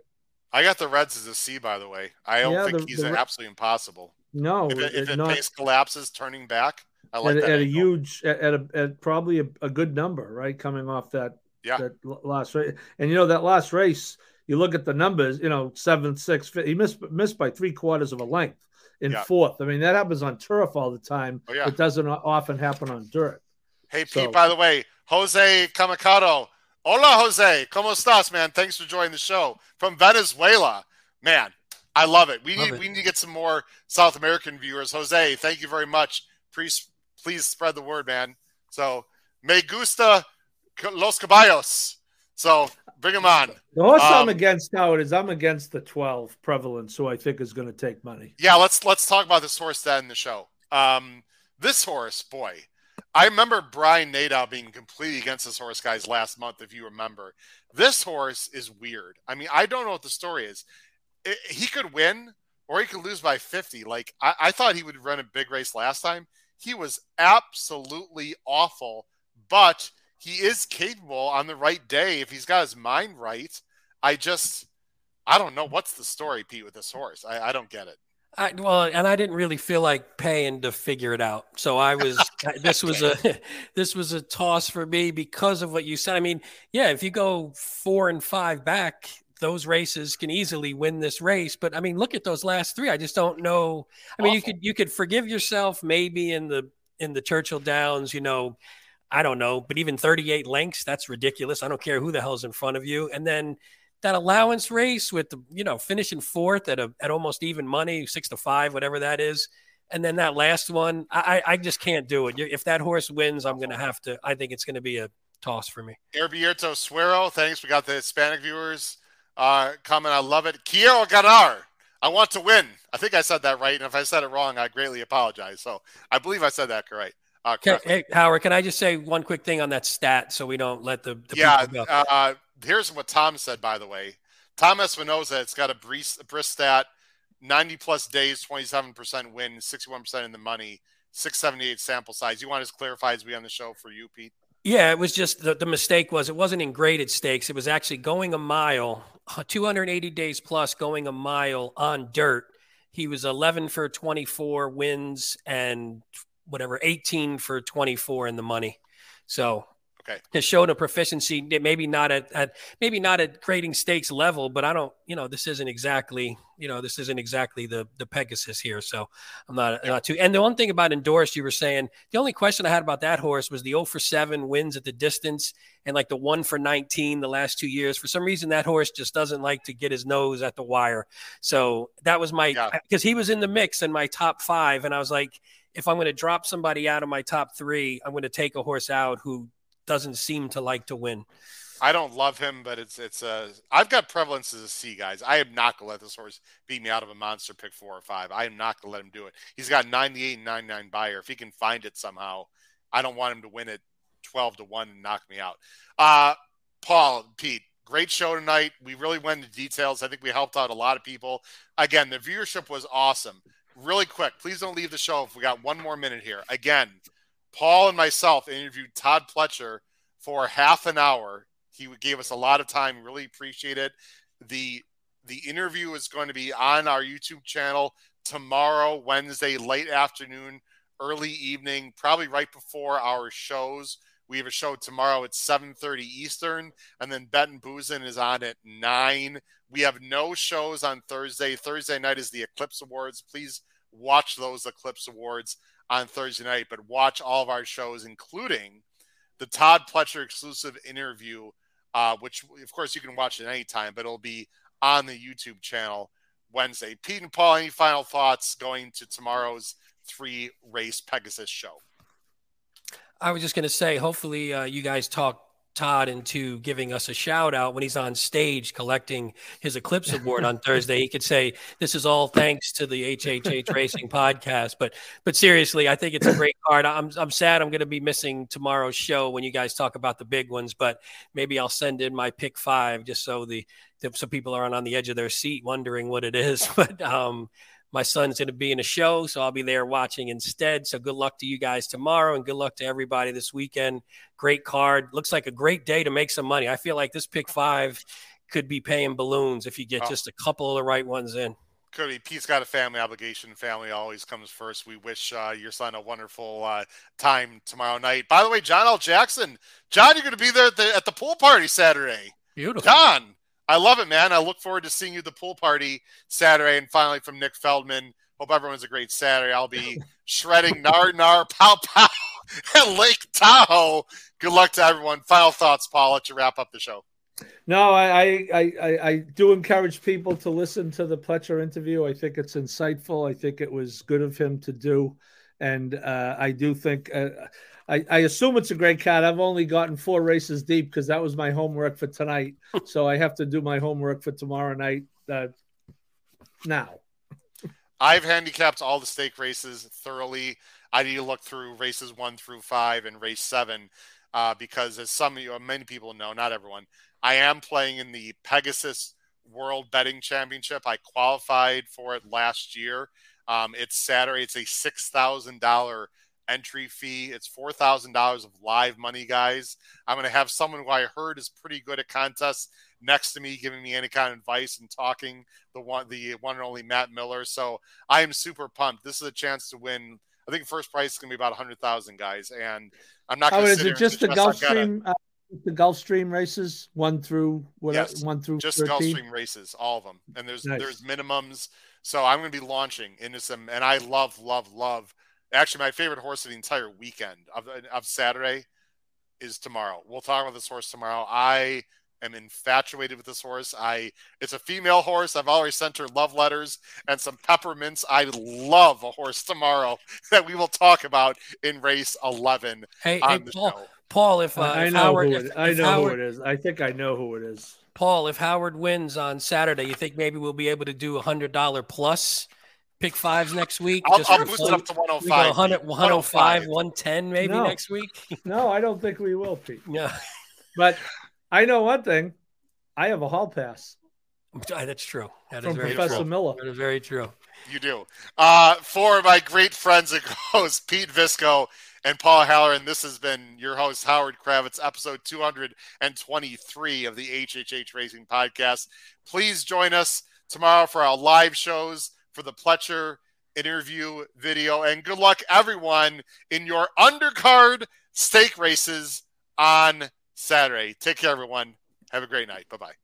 I got the Reds as a C, by the way. I don't yeah, think the, he's the, absolutely impossible. No, if it, if it not, pace collapses, turning back, I like at, that at a huge, at, at, a, at probably a, a, good number, right? Coming off that yeah that last race, and you know that last race, you look at the numbers, you know, seven, six, he missed missed by three quarters of a length in yeah. fourth. I mean, that happens on turf all the time. Oh, yeah. It doesn't often happen on dirt. Hey, so, Pete, by the way, Jose Kamikado. Hola, Jose. ¿Cómo estás, man? Thanks for joining the show from Venezuela. Man, I love it. We love need it. we need to get some more South American viewers. Jose, thank you very much. Please please spread the word, man. So, me gusta los caballos. So bring them on. The horse um, I'm against now is I'm against the 12 prevalence, so I think is going to take money. Yeah, let's let's talk about this horse then in the show. Um, this horse, boy, I remember Brian Nadeau being completely against this horse, guys, last month. If you remember, this horse is weird. I mean, I don't know what the story is. It, he could win or he could lose by 50. Like I, I thought he would run a big race last time. He was absolutely awful, but he is capable on the right day if he's got his mind right. I just, I don't know what's the story, Pete, with this horse. I, I don't get it. I, well, and I didn't really feel like paying to figure it out. So I was. this was a this was a toss for me because of what you said. I mean, yeah, if you go four and five back, those races can easily win this race. But I mean, look at those last three. I just don't know. I mean, Awful. you could you could forgive yourself maybe in the in the Churchill Downs, you know, I don't know, but even 38 lengths, that's ridiculous. I don't care who the hell's in front of you. And then that allowance race with the, you know, finishing fourth at a, at almost even money, six to five, whatever that is. And then that last one, I, I just can't do it. If that horse wins, I'm going to have to, I think it's going to be a toss for me. Heriberto Suero, thanks. We got the Hispanic viewers uh, comment. I love it. Quiero ganar. I want to win. I think I said that right. And if I said it wrong, I greatly apologize. So I believe I said that correct. Uh, hey, Howard, can I just say one quick thing on that stat so we don't let the, the yeah. Uh, here's what Tom said, by the way. Tom Espinoza, it's got a brisk, a brisk stat, 90 plus days, 27% win, 61% in the money, 678 sample size. You want to clarify as we on the show for you, Pete? Yeah, it was just the, the mistake was it wasn't in graded stakes. It was actually going a mile, 280 days plus going a mile on dirt. He was 11 for 24 wins and whatever 18 for 24 in the money. So okay. has shown a proficiency, maybe not at, at maybe not at grading stakes level, but I don't, you know, this isn't exactly, you know, this isn't exactly the the Pegasus here. So I'm not yeah. not too. And the one thing about endorsed, you were saying the only question I had about that horse was the 0 for 7 wins at the distance and like the 1 for 19 the last two years. For some reason, that horse just doesn't like to get his nose at the wire. So that was my because yeah. he was in the mix in my top five, and I was like if I'm going to drop somebody out of my top three, I'm going to take a horse out who doesn't seem to like to win. I don't love him, but it's it's a. I've got prevalence as a C, guys. I am not gonna let this horse beat me out of a monster pick four or five. I am not gonna let him do it. He's got 98 and 99 Beyer. If he can find it somehow, I don't want him to win it 12 to 1 and knock me out. Uh, Paul, Pete, great show tonight. We really went into details. I think we helped out a lot of people. Again, the viewership was awesome. Really quick, please don't leave the show if we got one more minute here. Again, Paul and myself interviewed Todd Pletcher for half an hour. He gave us a lot of time. Really appreciate it. The the interview is going to be on our YouTube channel tomorrow, Wednesday, late afternoon, early evening, probably right before our shows. We have a show tomorrow at 7:30 Eastern, and then Bettin N' Boozin is on at nine. We have no shows on Thursday. Thursday night is the Eclipse Awards. Please watch those Eclipse Awards on Thursday night, but watch all of our shows, including the Todd Pletcher exclusive interview, uh, which of course you can watch at any time, but it'll be on the YouTube channel Wednesday. Pete and Paul, any final thoughts going to tomorrow's three race Pegasus show? I was just going to say, hopefully, uh, you guys talk Todd into giving us a shout out when he's on stage collecting his Eclipse Award on Thursday. He could say, "This is all thanks to the HHH Racing podcast." But but seriously, I think it's a great card. I'm I'm sad I'm going to be missing tomorrow's show when you guys talk about the big ones. But maybe I'll send in my pick five just so the so people aren't on the edge of their seat wondering what it is. But um, my son's going to be in a show, so I'll be there watching instead. So good luck to you guys tomorrow, and good luck to everybody this weekend. Great card. Looks like a great day to make some money. I feel like this pick five could be paying balloons if you get oh. just a couple of the right ones in. Cody. Pete's got a family obligation. Family always comes first. We wish uh, your son a wonderful uh, time tomorrow night. By the way, John L. Jackson, John, you're going to be there at the, at the pool party Saturday. Beautiful. John, I love it, man. I look forward to seeing you at the pool party Saturday. And finally, from Nick Feldman, hope everyone's a great Saturday. I'll be shredding nar nar pow pow at Lake Tahoe. Good luck to everyone. Final thoughts, Paul. Let you wrap up the show. No, I, I, I, I do encourage people to listen to the Pletcher interview. I think it's insightful. I think it was good of him to do, and uh, I do think. Uh, I, I assume it's a great cat. I've only gotten four races deep because that was my homework for tonight. so I have to do my homework for tomorrow night. Uh, now, I've handicapped all the stake races thoroughly. I need to look through races one through five and race seven uh, because, as some of you, many people know, not everyone, I am playing in the Pegasus World Betting Championship. I qualified for it last year. Um, it's Saturday. It's a six thousand dollar entry fee. It's four thousand dollars of live money, guys. I'm going to have someone who I heard is pretty good at contests next to me, giving me any kind of advice and talking. The one, the one and only Matt Miller. So I am super pumped. This is a chance to win. I think first price is going to be about a hundred thousand, guys. And I'm not. Oh, is it just the Gulfstream? Uh, the Gulfstream races, one through what? Yes, one through just 13? Gulfstream races, all of them. And there's nice. there's minimums. So I'm going to be launching into some, and I love, love, love Actually, my favorite horse of the entire weekend of, of Saturday is tomorrow. We'll talk about this horse tomorrow. I am infatuated with this horse. I it's a female horse. I've already sent her love letters and some peppermints. I love a horse tomorrow that we will talk about in race eleven. Hey, hey Paul, show. Paul, if, uh, I if know Howard, who it, if, I know Howard, who it is. I think I know who it is. Paul, if Howard wins on Saturday, you think maybe we'll be able to do a hundred dollar plus pick fives next week? I'll, I'll boost it up to 105. 100, 105, 110 maybe no. next week. no, I don't think we will, Pete. Yeah. But I know one thing. I have a hall pass. That's true. That From is very Professor true. Miller. That is very true. You do. Uh, for my great friends and hosts, Pete Visco and Paul Halloran, this has been your host, Howard Kravets, episode 223 of the HHH Racing Podcast. Please join us tomorrow for our live shows for the Pletcher interview video. And good luck, everyone, in your undercard stake races on Saturday. Take care, everyone. Have a great night. Bye bye.